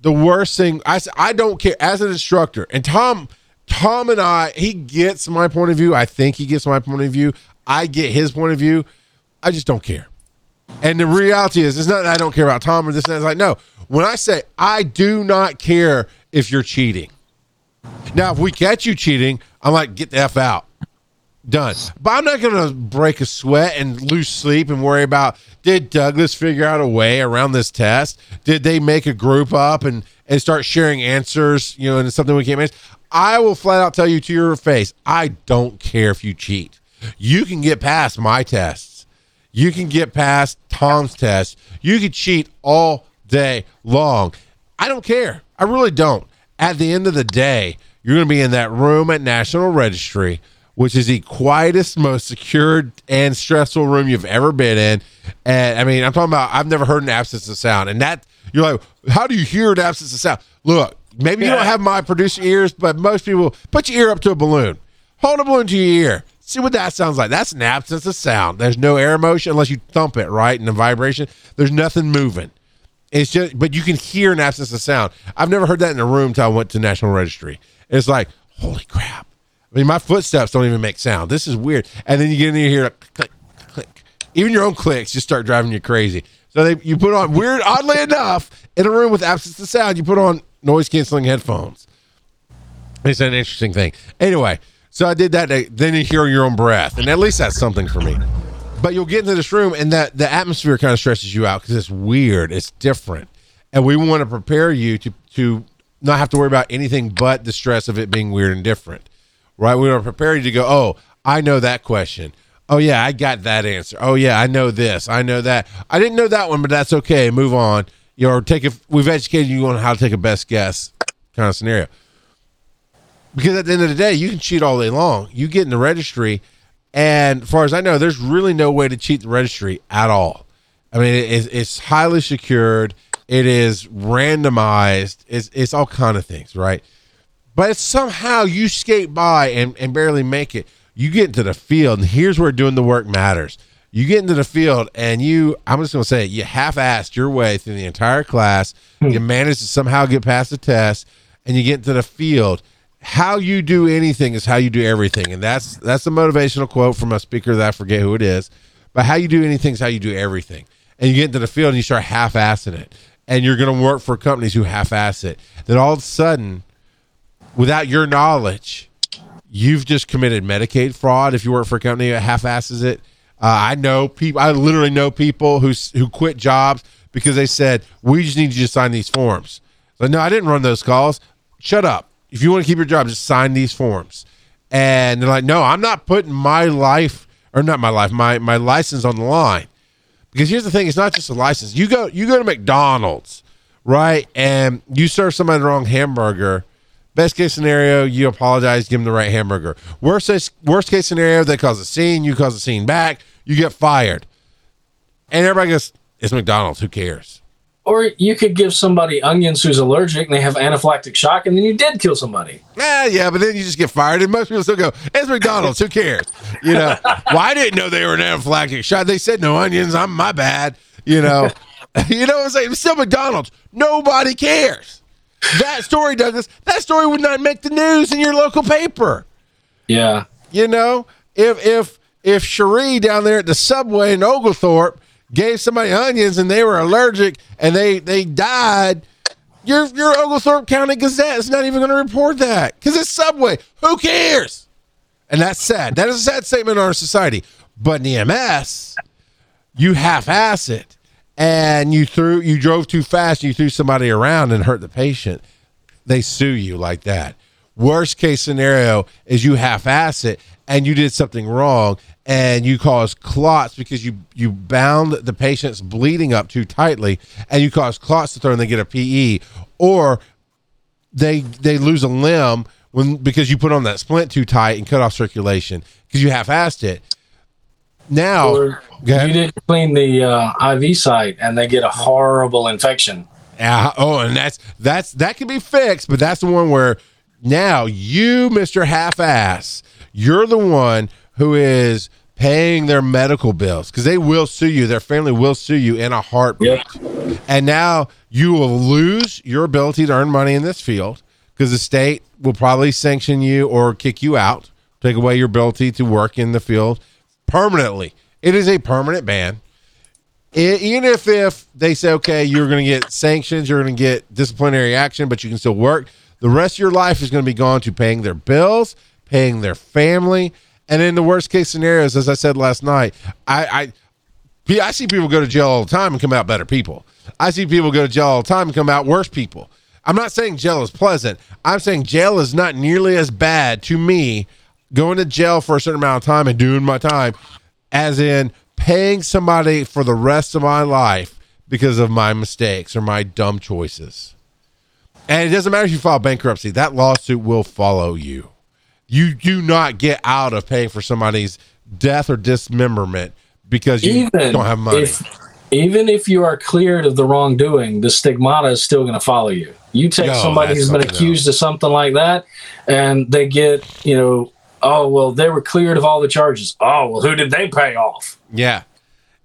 the worst thing. I said, I don't care as an instructor. And Tom, Tom and I, he gets my point of view. I think he gets my point of view. I get his point of view. I just don't care. And the reality is, it's not that I don't care about Tom or this and. It's like, no, when I say I do not care if you're cheating. Now, if we catch you cheating, I'm like, get the F out. Done. But I'm not going to break a sweat and lose sleep and worry about did Douglas figure out a way around this test? Did they make a group up and, and start sharing answers, you know, and it's something we can't manage? I will flat out tell you to your face, I don't care if you cheat. You can get past my tests. You can get past Tom's test. You can cheat all day long. I don't care. I really don't. At the end of the day, you're going to be in that room at National Registry, which is the quietest, most secured and stressful room you've ever been in. And I mean, I'm talking about, I've never heard an absence of sound. And that, you're like, how do you hear an absence of sound? Look, maybe you don't have my producer ears, but most people put your ear up to a balloon. Hold a balloon to your ear. See what that sounds like. That's an absence of sound. There's no air motion unless you thump it, right? And the vibration. There's nothing moving. It's just, but you can hear an absence of sound. I've never heard that in a room until I went to National Registry. It's like, holy crap. I mean, my footsteps don't even make sound. This is weird. And then you get in here, hear a click, click. Even your own clicks just start driving you crazy. So they you put on weird, oddly enough, in a room with absence of sound, you put on noise canceling headphones. It's an interesting thing. Anyway, so I did that. Then you hear your own breath, and at least that's something for me. But you'll get into this room, and that the atmosphere kind of stresses you out because it's weird, it's different, and we want to prepare you to to not have to worry about anything but the stress of it being weird and different, right? We prepare you to go. Oh, I know that question. Oh yeah, I got that answer. Oh yeah, I know this. I know that. I didn't know that one, but that's okay. Move on. You know, take a. We've educated you on how to take a best guess kind of scenario. Because at the end of the day, you can cheat all day long. You get in the registry, and as far as I know, there's really no way to cheat the registry at all. I mean, it's, it's highly secured. It is randomized. It's it's all kind of things, right? But somehow you skate by and, and barely make it. You get into the field, and here's where doing the work matters. You get into the field, and you, I'm just going to say it, you half assed your way through the entire class. Hmm. You manage to somehow get past the test, and you get into the field. How you do anything is how you do everything. And that's that's a motivational quote from a speaker that I forget who it is. But how you do anything is how you do everything. And you get into the field and you start half assing it. And you're going to work for companies who half ass it. Then all of a sudden, without your knowledge, you've just committed Medicaid fraud if you work for a company that half asses it. Uh, I know people. I literally know people who who quit jobs because they said we just need you to sign these forms. Like, no, I didn't run those calls. Shut up. If you want to keep your job, just sign these forms. And they're like, no, I'm not putting my life or not my life, my my license on the line. Because here's the thing: it's not just a license. You go you go to McDonald's, right, and you serve somebody the wrong hamburger Best case scenario, you apologize, give them the right hamburger. Worst case, worst case scenario, they cause a scene, you cause a scene back, you get fired. And everybody goes, it's McDonald's, who cares? Or you could give somebody onions who's allergic and they have anaphylactic shock, and then you did kill somebody. Yeah, yeah, but then you just get fired, and most people still go, "It's McDonald's. Who cares?" You know. well, I didn't know they were an anaphylactic shock. They said no onions. I'm my bad. You know. you know what I'm saying? It's still McDonald's. Nobody cares that story, Douglas, that story would not make the news in your local paper. Yeah. You know, if if if Cherie down there at the subway in Oglethorpe gave somebody onions and they were allergic and they they died, your your Oglethorpe County Gazette is not even going to report that because it's Subway. Who cares? And that's sad. That is a sad statement on our society. But in EMS, you half-ass it and you threw you drove too fast and you threw somebody around and hurt the patient they sue you like that. Worst case scenario is you half-ass it and you did something wrong and you cause clots because you you bound the patient's bleeding up too tightly and you cause clots to throw and they get a PE or they they lose a limb when because you put on that splint too tight and cut off circulation because you half-assed it now or you didn't clean the uh, IV site and they get a horrible infection. Yeah. Oh, and that's that's that can be fixed, but that's the one where now you, Mister Half Ass, you're the one who is paying their medical bills because they will sue you. Their family will sue you in a heartbeat. Yep. And now you will lose your ability to earn money in this field because the state will probably sanction you or kick you out, take away your ability to work in the field permanently. It is a permanent ban. It, even if if they say okay, you're going to get sanctions, you're going to get disciplinary action, but you can still work. The rest of your life is going to be gone to paying their bills, paying their family, and in the worst case scenarios, as I said last night, I, I I see people go to jail all the time and come out better people. I see people go to jail all the time and come out worse people. I'm not saying jail is pleasant. I'm saying jail is not nearly as bad to me going to jail for a certain amount of time and doing my time as in paying somebody for the rest of my life because of my mistakes or my dumb choices. And it doesn't matter if you file bankruptcy, that lawsuit will follow you. You do not get out of paying for somebody's death or dismemberment because you even don't have money. If, even if you are cleared of the wrongdoing, the stigmata is still going to follow you. You take no, somebody who's been accused of something like that, and they get, you know, oh well they were cleared of all the charges oh well who did they pay off yeah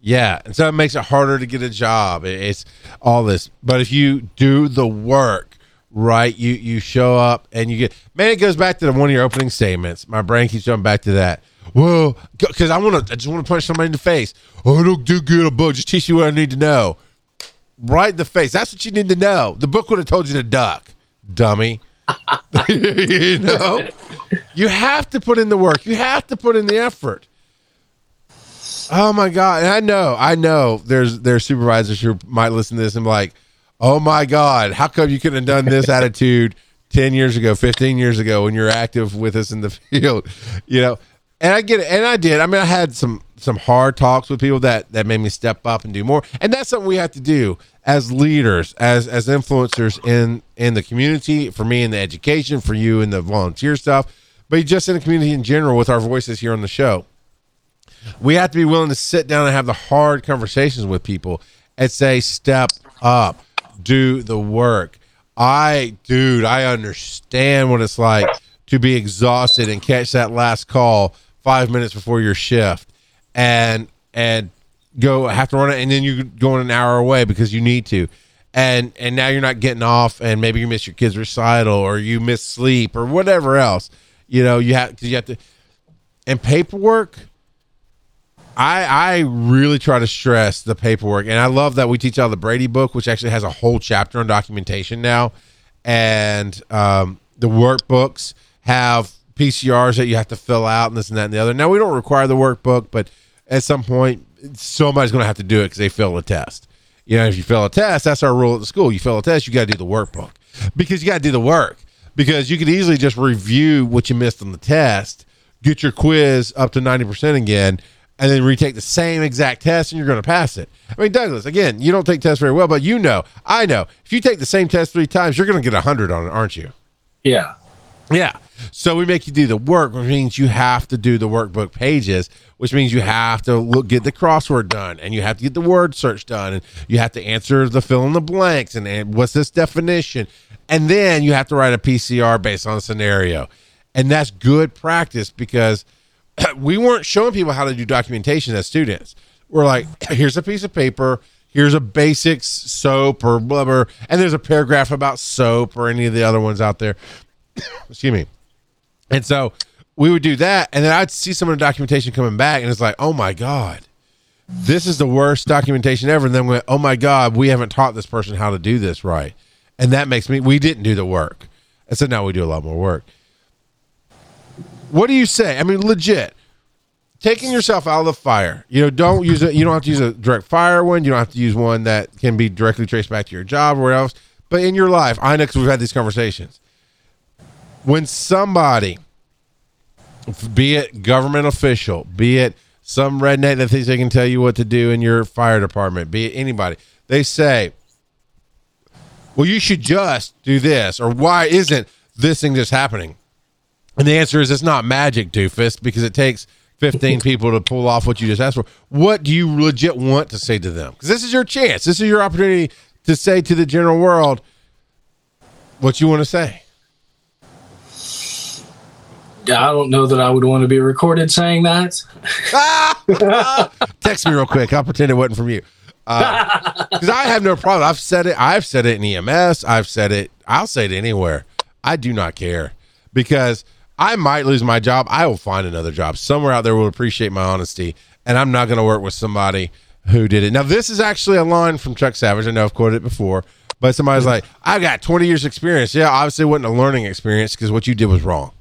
yeah and so it makes it harder to get a job it's all this but if you do the work right? You you show up and you get man. It goes back to the, one of your opening statements. My brain keeps jumping back to that. Well, because I want to, I just want to punch somebody in the face. Oh, I don't do good a book. Just teach you what I need to know. Right in the face. That's what you need to know. The book would have told you to duck, dummy. you know, you have to put in the work. You have to put in the effort. Oh my god! And I know, I know. There's there's supervisors who might listen to this and be like, "Oh my god, how come you couldn't have done this attitude ten years ago, fifteen years ago when you're active with us in the field?" You know, and I get it, and I did. I mean, I had some some hard talks with people that that made me step up and do more, and that's something we have to do as leaders, as as influencers in in the community. For me, in the education, for you in the volunteer stuff, but just in the community in general with our voices here on the show we have to be willing to sit down and have the hard conversations with people and say, step up, do the work. I, dude, I understand what it's like to be exhausted and catch that last call five minutes before your shift and, and go have to run it. And then you're going an hour away because you need to. And, and now you're not getting off and maybe you miss your kid's recital or you miss sleep or whatever else, you know, you have, cause you have to, and paperwork, I I really try to stress the paperwork, and I love that we teach out the Brady book, which actually has a whole chapter on documentation now, and um, the workbooks have PCRs that you have to fill out and this and that and the other. Now we don't require the workbook, but at some point somebody's going to have to do it because they fail a test. You know, if you fail a test, that's our rule at the school. You fail a test, you got to do the workbook because you got to do the work because you could easily just review what you missed on the test, get your quiz up to ninety percent again and then retake the same exact test and you're going to pass it. I mean, Douglas, again, you don't take tests very well, but you know, I know, if you take the same test three times, you're going to get a 100 on it, aren't you? Yeah. Yeah. So we make you do the work, which means you have to do the workbook pages, which means you have to look, get the crossword done and you have to get the word search done and you have to answer the fill in the blanks and, and what's this definition. And then you have to write a PCR based on a scenario. And that's good practice because – we weren't showing people how to do documentation as students. We're like, here's a piece of paper, here's a basics soap or blah, and there's a paragraph about soap or any of the other ones out there. Excuse me. And so we would do that, and then I'd see some of the documentation coming back, and it's like, oh my god, this is the worst documentation ever. And then we went, oh my god, we haven't taught this person how to do this right, and that makes me we didn't do the work. And so now we do a lot more work. What do you say? I mean, legit. Taking yourself out of the fire. You know, don't use it. You don't have to use a direct fire one. You don't have to use one that can be directly traced back to your job or else. But in your life, I know because we've had these conversations. When somebody, be it government official, be it some redneck that thinks they can tell you what to do in your fire department, be it anybody, they say, well, you should just do this, or why isn't this thing just happening? And the answer is it's not magic, doofus, because it takes 15 people to pull off what you just asked for. What do you legit want to say to them? Because this is your chance. This is your opportunity to say to the general world what you want to say. I don't know that I would want to be recorded saying that. Text me real quick. I'll pretend it wasn't from you. Because uh, I have no problem. I've said it. I've said it in EMS. I've said it. I'll say it anywhere. I do not care because – I might lose my job. I will find another job. Somewhere out there will appreciate my honesty, and I'm not going to work with somebody who did it. Now, this is actually a line from Chuck Savage. I know I've quoted it before, but somebody's like, "I've got 20 years experience." Yeah, obviously, it wasn't a learning experience because what you did was wrong.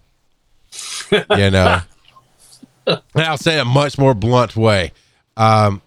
you know, and I'll say a much more blunt way. Um,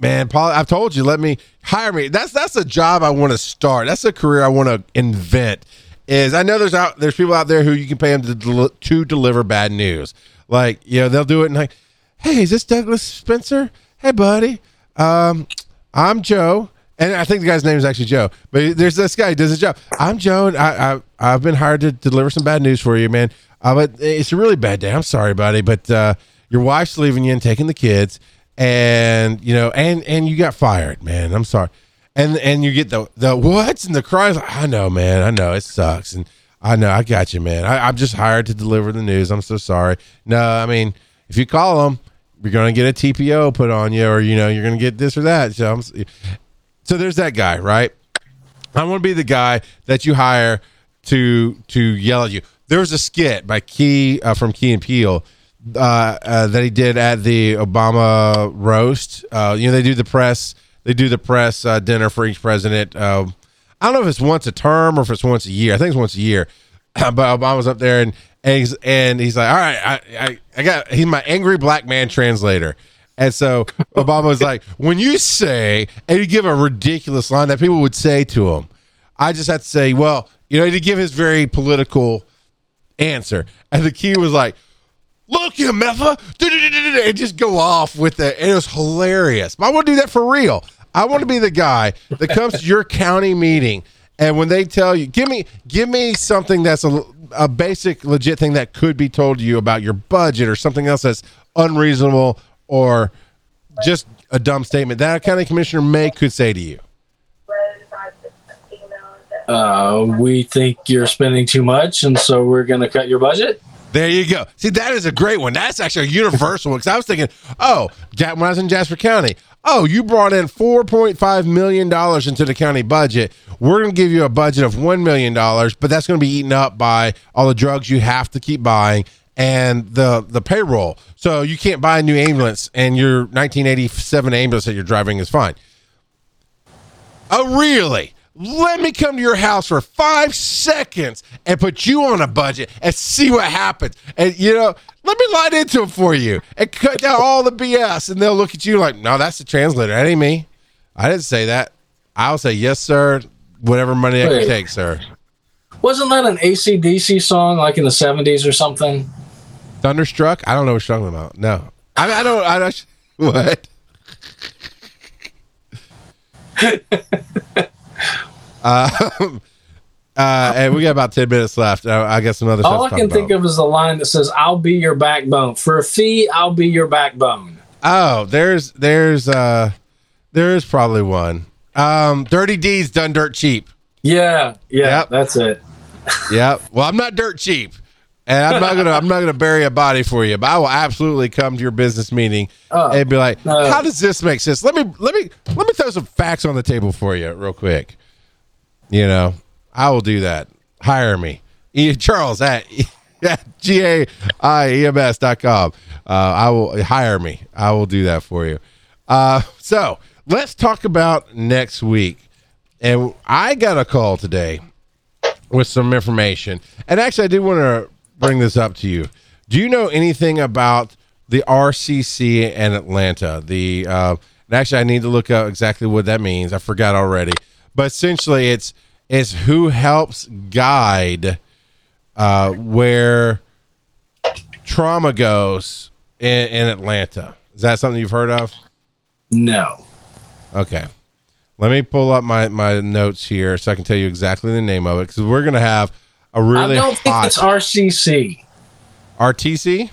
man, Paul, I've told you, let me hire me. That's that's a job I want to start. That's a career I want to invent is I know there's out there's people out there who you can pay them to del- to deliver bad news. Like you know they'll do it and like, hey, is this Douglas Spencer? Hey, buddy, um, I'm Joe. And I think the guy's name is actually Joe, but there's this guy who does his job. I'm Joe, and I, I I've been hired to deliver some bad news for you, man. Uh, but it's a really bad day. I'm sorry, buddy, but uh, your wife's leaving you and taking the kids, and you know, and and you got fired, man. I'm sorry and and you get the the what's and the cries. I know, man. I know it sucks, and I know I got you, man. I, am just hired to deliver the news. I'm so sorry. No, I mean, if you call them, you're gonna get a TPO put on you, or you know, you're gonna get this or that. So, I'm, so there's that guy, right? I want to be the guy that you hire to to yell at you. There was a skit by Key uh, from Key and Peele uh, uh, that he did at the Obama roast. Uh, you know, they do the press they do the press uh, dinner for each president. Um, I don't know if it's once a term or if it's once a year. I think it's once a year. but Obama's up there and and he's, and he's like, all right, I, I, I got he's my angry black man translator. And so Obama was like, when you say, and you give a ridiculous line that people would say to him, I just had to say, well, you know, to give his very political answer. And the key was like, look, you meffa, and just go off with it. And it was hilarious. But I want to do that for real. I want to be the guy that comes to your county meeting. And when they tell you, give me, give me something that's a, a basic, legit thing that could be told to you about your budget or something else that's unreasonable or just a dumb statement that a county commissioner may could say to you. Uh, we think you're spending too much, and so we're going to cut your budget. There you go. See, that is a great one. That's actually a universal one because I was thinking, oh, when I was in Jasper County, oh, you brought in $4.5 million into the county budget. We're going to give you a budget of $1 million, but that's going to be eaten up by all the drugs you have to keep buying and the the payroll. So you can't buy a new ambulance, and your 1987 ambulance that you're driving is fine. Oh, really? Let me come to your house for five seconds and put you on a budget and see what happens. And you know, let me light into it for you and cut down all the BS. And they'll look at you like, "No, that's the translator. That ain't me. I didn't say that. I'll say yes, sir. Whatever money I can take, sir." Wasn't that an AC/DC song like in the 70s or something? Thunderstruck? I don't know what you're talking about. No, I, I don't. I don't. What? uh, uh, and we got about ten minutes left. I, I got some other. All I can think of is the line that says, "I'll be your backbone for a fee. I'll be your backbone." Oh, there's there's uh there is probably one. Um, Dirty Deeds done dirt cheap. Yeah, yeah, yep. that's it. yep. Well, I'm not dirt cheap and I'm not gonna I'm not gonna bury a body for you, but I will absolutely come to your business meeting uh, and be like, uh, "How does this make sense?" Let me let me let me throw some facts on the table for you real quick. You know, I will do that. Hire me, e- Charles at, at g a i e m s dot com. Uh, I will hire me. I will do that for you. Uh, so let's talk about next week. And I got a call today with some information. And actually, I do want to bring this up to you. Do you know anything about the RCC and Atlanta? The uh, actually, I need to look up exactly what that means. I forgot already. But essentially, it's it's who helps guide uh, where trauma goes in, in Atlanta. Is that something you've heard of? No. Okay. Let me pull up my, my notes here so I can tell you exactly the name of it because we're going to have a really I don't think it's RCC. RTC?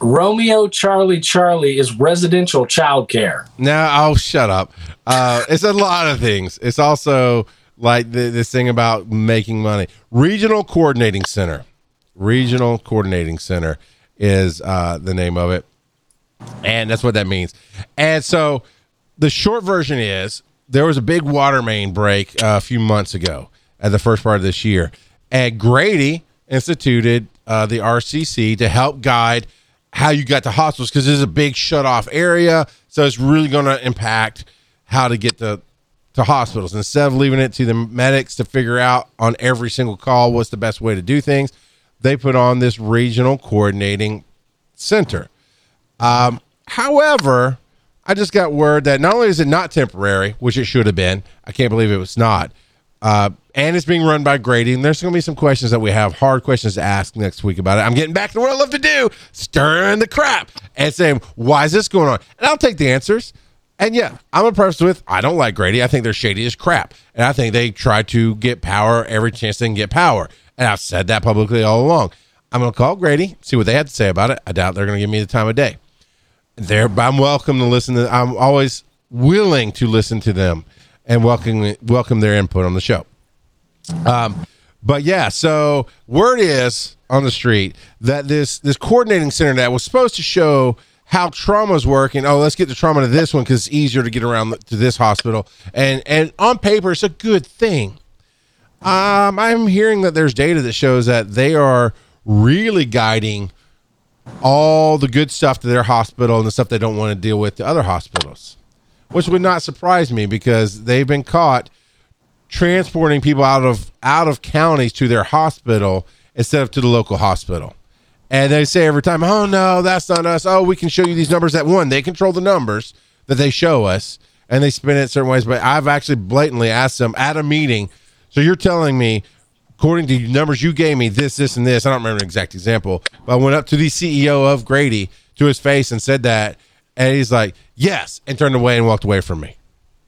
Romeo Charlie Charlie is residential childcare. No, oh, shut up. Uh, it's a lot of things. It's also like the, this thing about making money. Regional Coordinating Center. Regional Coordinating Center is uh, the name of it. And that's what that means. And so the short version is there was a big water main break uh, a few months ago at the first part of this year. And Grady instituted uh, the RCC to help guide how you got to hospitals because this is a big shut off area. So it's really going to impact how to get to, to hospitals. Instead of leaving it to the medics to figure out on every single call what's the best way to do things, they put on this regional coordinating center. Um, however, I just got word that not only is it not temporary, which it should have been, I can't believe it was not, uh, and it's being run by Grady. And there's going to be some questions that we have, hard questions to ask next week about it. I'm getting back to what I love to do, stirring the crap and saying, why is this going on? And I'll take the answers. And yeah, I'm impressed with. I don't like Grady. I think they're shady as crap, and I think they try to get power every chance they can get power. And I've said that publicly all along. I'm going to call Grady, see what they had to say about it. I doubt they're going to give me the time of day. There, I'm welcome to listen to. I'm always willing to listen to them and welcome welcome their input on the show. Um, but yeah, so word is on the street that this this coordinating center that was supposed to show how trauma's working. Oh, let's get the trauma to this one because it's easier to get around to this hospital. And and on paper, it's a good thing. Um, I'm hearing that there's data that shows that they are really guiding all the good stuff to their hospital and the stuff they don't want to deal with to other hospitals, which would not surprise me because they've been caught transporting people out of out of counties to their hospital instead of to the local hospital. And they say every time, "Oh no, that's not us. Oh, we can show you these numbers that one. They control the numbers that they show us, and they spin it certain ways." But I've actually blatantly asked them at a meeting. So you're telling me, according to numbers you gave me, this, this, and this. I don't remember an exact example, but I went up to the CEO of Grady to his face and said that, and he's like, "Yes," and turned away and walked away from me.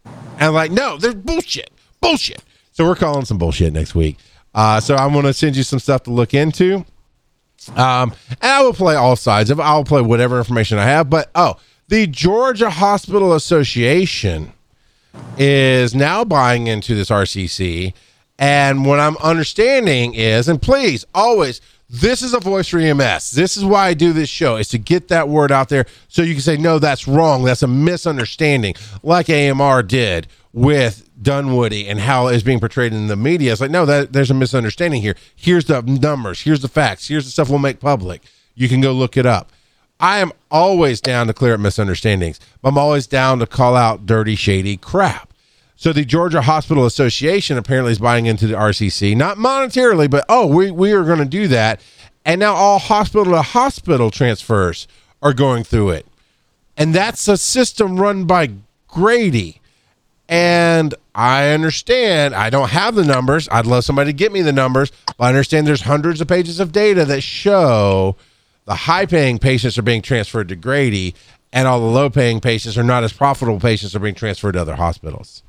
And I'm like, "No, there's bullshit, bullshit." So we're calling some bullshit next week. Uh, so I'm going to send you some stuff to look into. Um, and I will play all sides of I'll play whatever information I have. But oh, the Georgia Hospital Association is now buying into this RCC. And what I'm understanding is, and please always, this is a voice for EMS. This is why I do this show, is to get that word out there so you can say, no, that's wrong. That's a misunderstanding, like AMR did with Dunwoody and how it's being portrayed in the media. It's like, no, that there's a misunderstanding here. Here's the numbers, here's the facts, here's the stuff we'll make public. You can go look it up. I am always down to clear up misunderstandings. I'm always down to call out dirty, shady crap. So the Georgia Hospital Association apparently is buying into the RCC, not monetarily, but oh, we, we are going to do that. And now all hospital to hospital transfers are going through it. And that's a system run by Grady. And I understand I don't have the numbers. I'd love somebody to get me the numbers, but I understand there's hundreds of pages of data that show the high paying patients are being transferred to Grady and all the low paying patients are not as profitable patients are being transferred to other hospitals.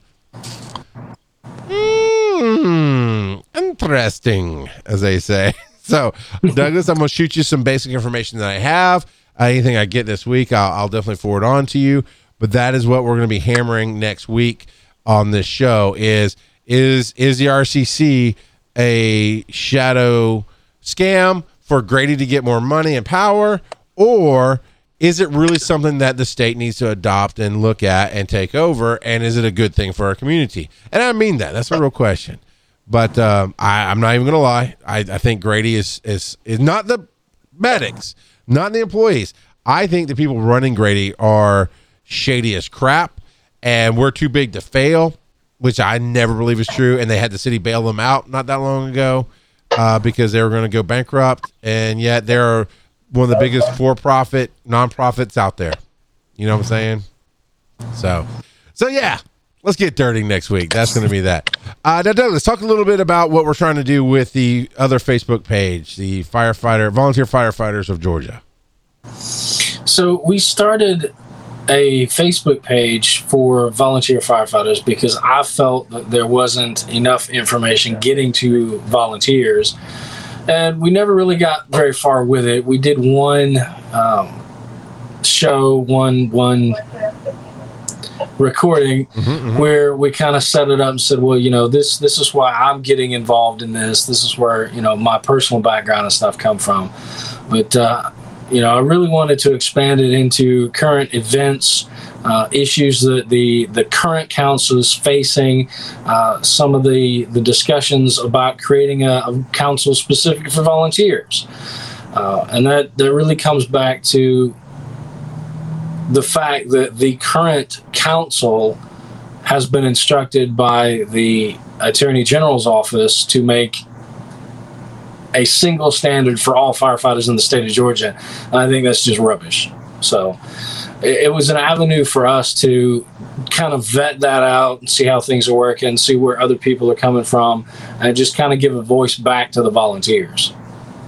Hmm, interesting, as they say. So, Douglas, I'm going to shoot you some basic information that I have. Uh, anything I get this week, I'll, I'll definitely forward on to you. But that is what we're going to be hammering next week on this show is is is the RCC a shadow scam for Grady to get more money and power or is it really something that the state needs to adopt and look at and take over? And is it a good thing for our community? And i mean that. That's a real question. But um, I, i'm not even gonna lie. I, I think grady is is is not the medics not the employees. I think the people running grady are shady as crap and we're too big to fail which i never believe is true. And they had the city bail them out not that long ago uh, because they were going to go bankrupt. And yet they're one of the biggest for-profit nonprofits out there. You know what I'm saying? So, so yeah, let's get dirty next week. That's going to be that. Uh, now, Doug, let's talk a little bit about what we're trying to do with the other Facebook page, the firefighter volunteer firefighters of Georgia. So we started a Facebook page for volunteer firefighters because I felt that there wasn't enough information getting to volunteers and we never really got very far with it. We did one um, show, one one recording mm-hmm, mm-hmm. where we kind of set it up and said, well, you know, this this is why I'm getting involved in this. This is where you know my personal background and stuff come from. But uh, you know, I really wanted to expand it into current events uh, issues that the the current council is facing, uh, some of the the discussions about creating a, a council specific for volunteers, uh, and that that really comes back to the fact that the current council has been instructed by the attorney general's office to make a single standard for all firefighters in the state of Georgia. And I think that's just rubbish. So it, was an avenue for us to kind of vet that out and see how things are working, see where other people are coming from, and just kind of give a voice back to the volunteers.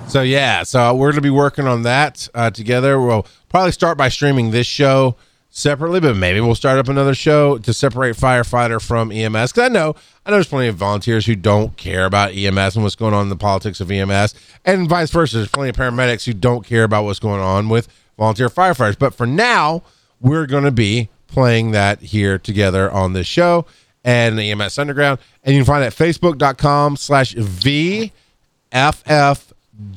So yeah, so we're going to be working on that uh, together. We'll probably start by streaming this show separately, but maybe we'll start up another show to separate firefighter from EMS. Because I know I know there's plenty of volunteers who don't care about EMS and what's going on in the politics of EMS, and vice versa. There's plenty of paramedics who don't care about what's going on with volunteer firefighters. But for now, we're going to be playing that here together on this show and the EMS Underground. And you can find it at facebook.com slash VFF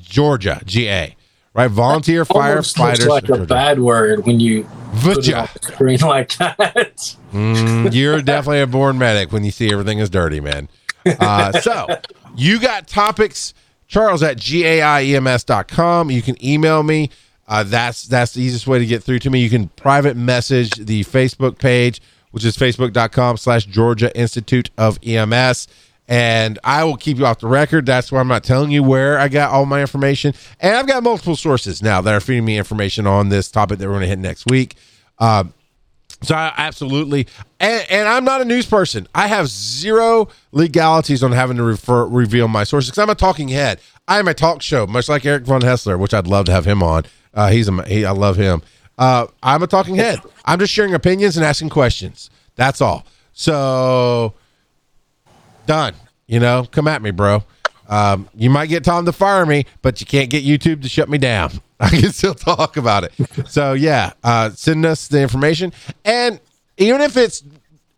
Georgia, GA. right? Volunteer looks firefighters. like a bad word when you put on the screen like that. Mm, you're definitely a born medic when you see everything is dirty, man. Uh, so you got topics, Charles at gaiems.com. You can email me. Uh, that's that's the easiest way to get through to me. You can private message the Facebook page, which is facebook.com slash Georgia Institute of EMS. And I will keep you off the record. That's why I'm not telling you where I got all my information. And I've got multiple sources now that are feeding me information on this topic that we're going to hit next week. Um, so I absolutely, and, and I'm not a news person. I have zero legalities on having to refer, reveal my sources because I'm a talking head. I am a talk show, much like Eric von Haessler, which I'd love to have him on. Uh, he's a, he, I love him. Uh, I'm a talking head. I'm just sharing opinions and asking questions. That's all. So done. You know, come at me, bro. Um, you might get Tom to fire me, but you can't get YouTube to shut me down. I can still talk about it. So yeah, uh, send us the information, and even if it's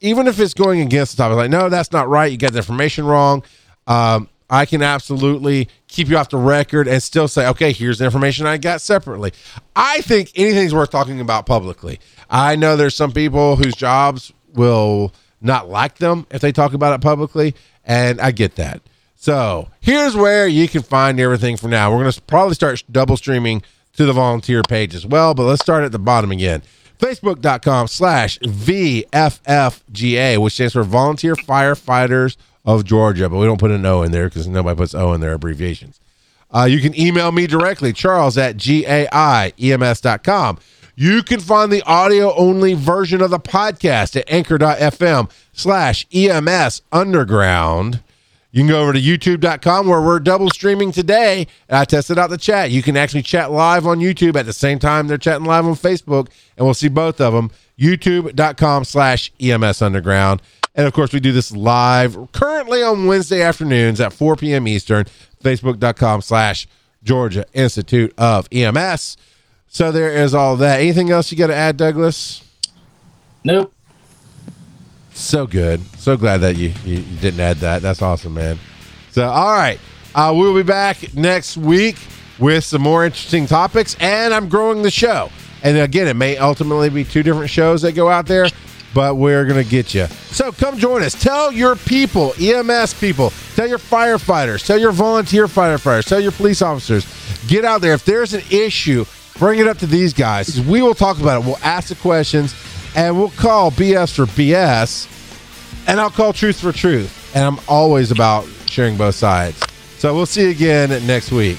even if it's going against the topic, like no, that's not right. You got the information wrong. Um, I can absolutely keep you off the record and still say, okay, here's the information I got separately. I think anything's worth talking about publicly. I know there's some people whose jobs will not like them if they talk about it publicly, and I get that. So here's where you can find everything for now. We're going to probably start double streaming to the volunteer page as well, but let's start at the bottom again. Facebook.com slash VFFGA, which stands for Volunteer Firefighters of Georgia, but we don't put an O in there because nobody puts O in their abbreviations. Uh, you can email me directly, charles at gaiems.com. You can find the audio only version of the podcast at anchor.fm slash EMS underground. You can go over to youtube.com where we're double streaming today. And I tested out the chat. You can actually chat live on YouTube at the same time they're chatting live on Facebook, and we'll see both of them. YouTube.com slash EMS underground. And of course, we do this live currently on Wednesday afternoons at 4 p.m. Eastern. Facebook.com slash Georgia Institute of EMS. So there is all that. Anything else you got to add, Douglas? Nope. So good. So glad that you, you, you didn't add that. That's awesome, man. So, all right. Uh, we'll be back next week with some more interesting topics, and I'm growing the show. And again, it may ultimately be two different shows that go out there, but we're going to get you. So come join us. Tell your people, EMS people, tell your firefighters, tell your volunteer firefighters, tell your police officers, get out there. If there's an issue, bring it up to these guys. We will talk about it. We'll ask the questions, and we'll call BS for BS, and I'll call truth for truth. And I'm always about sharing both sides. So we'll see you again next week.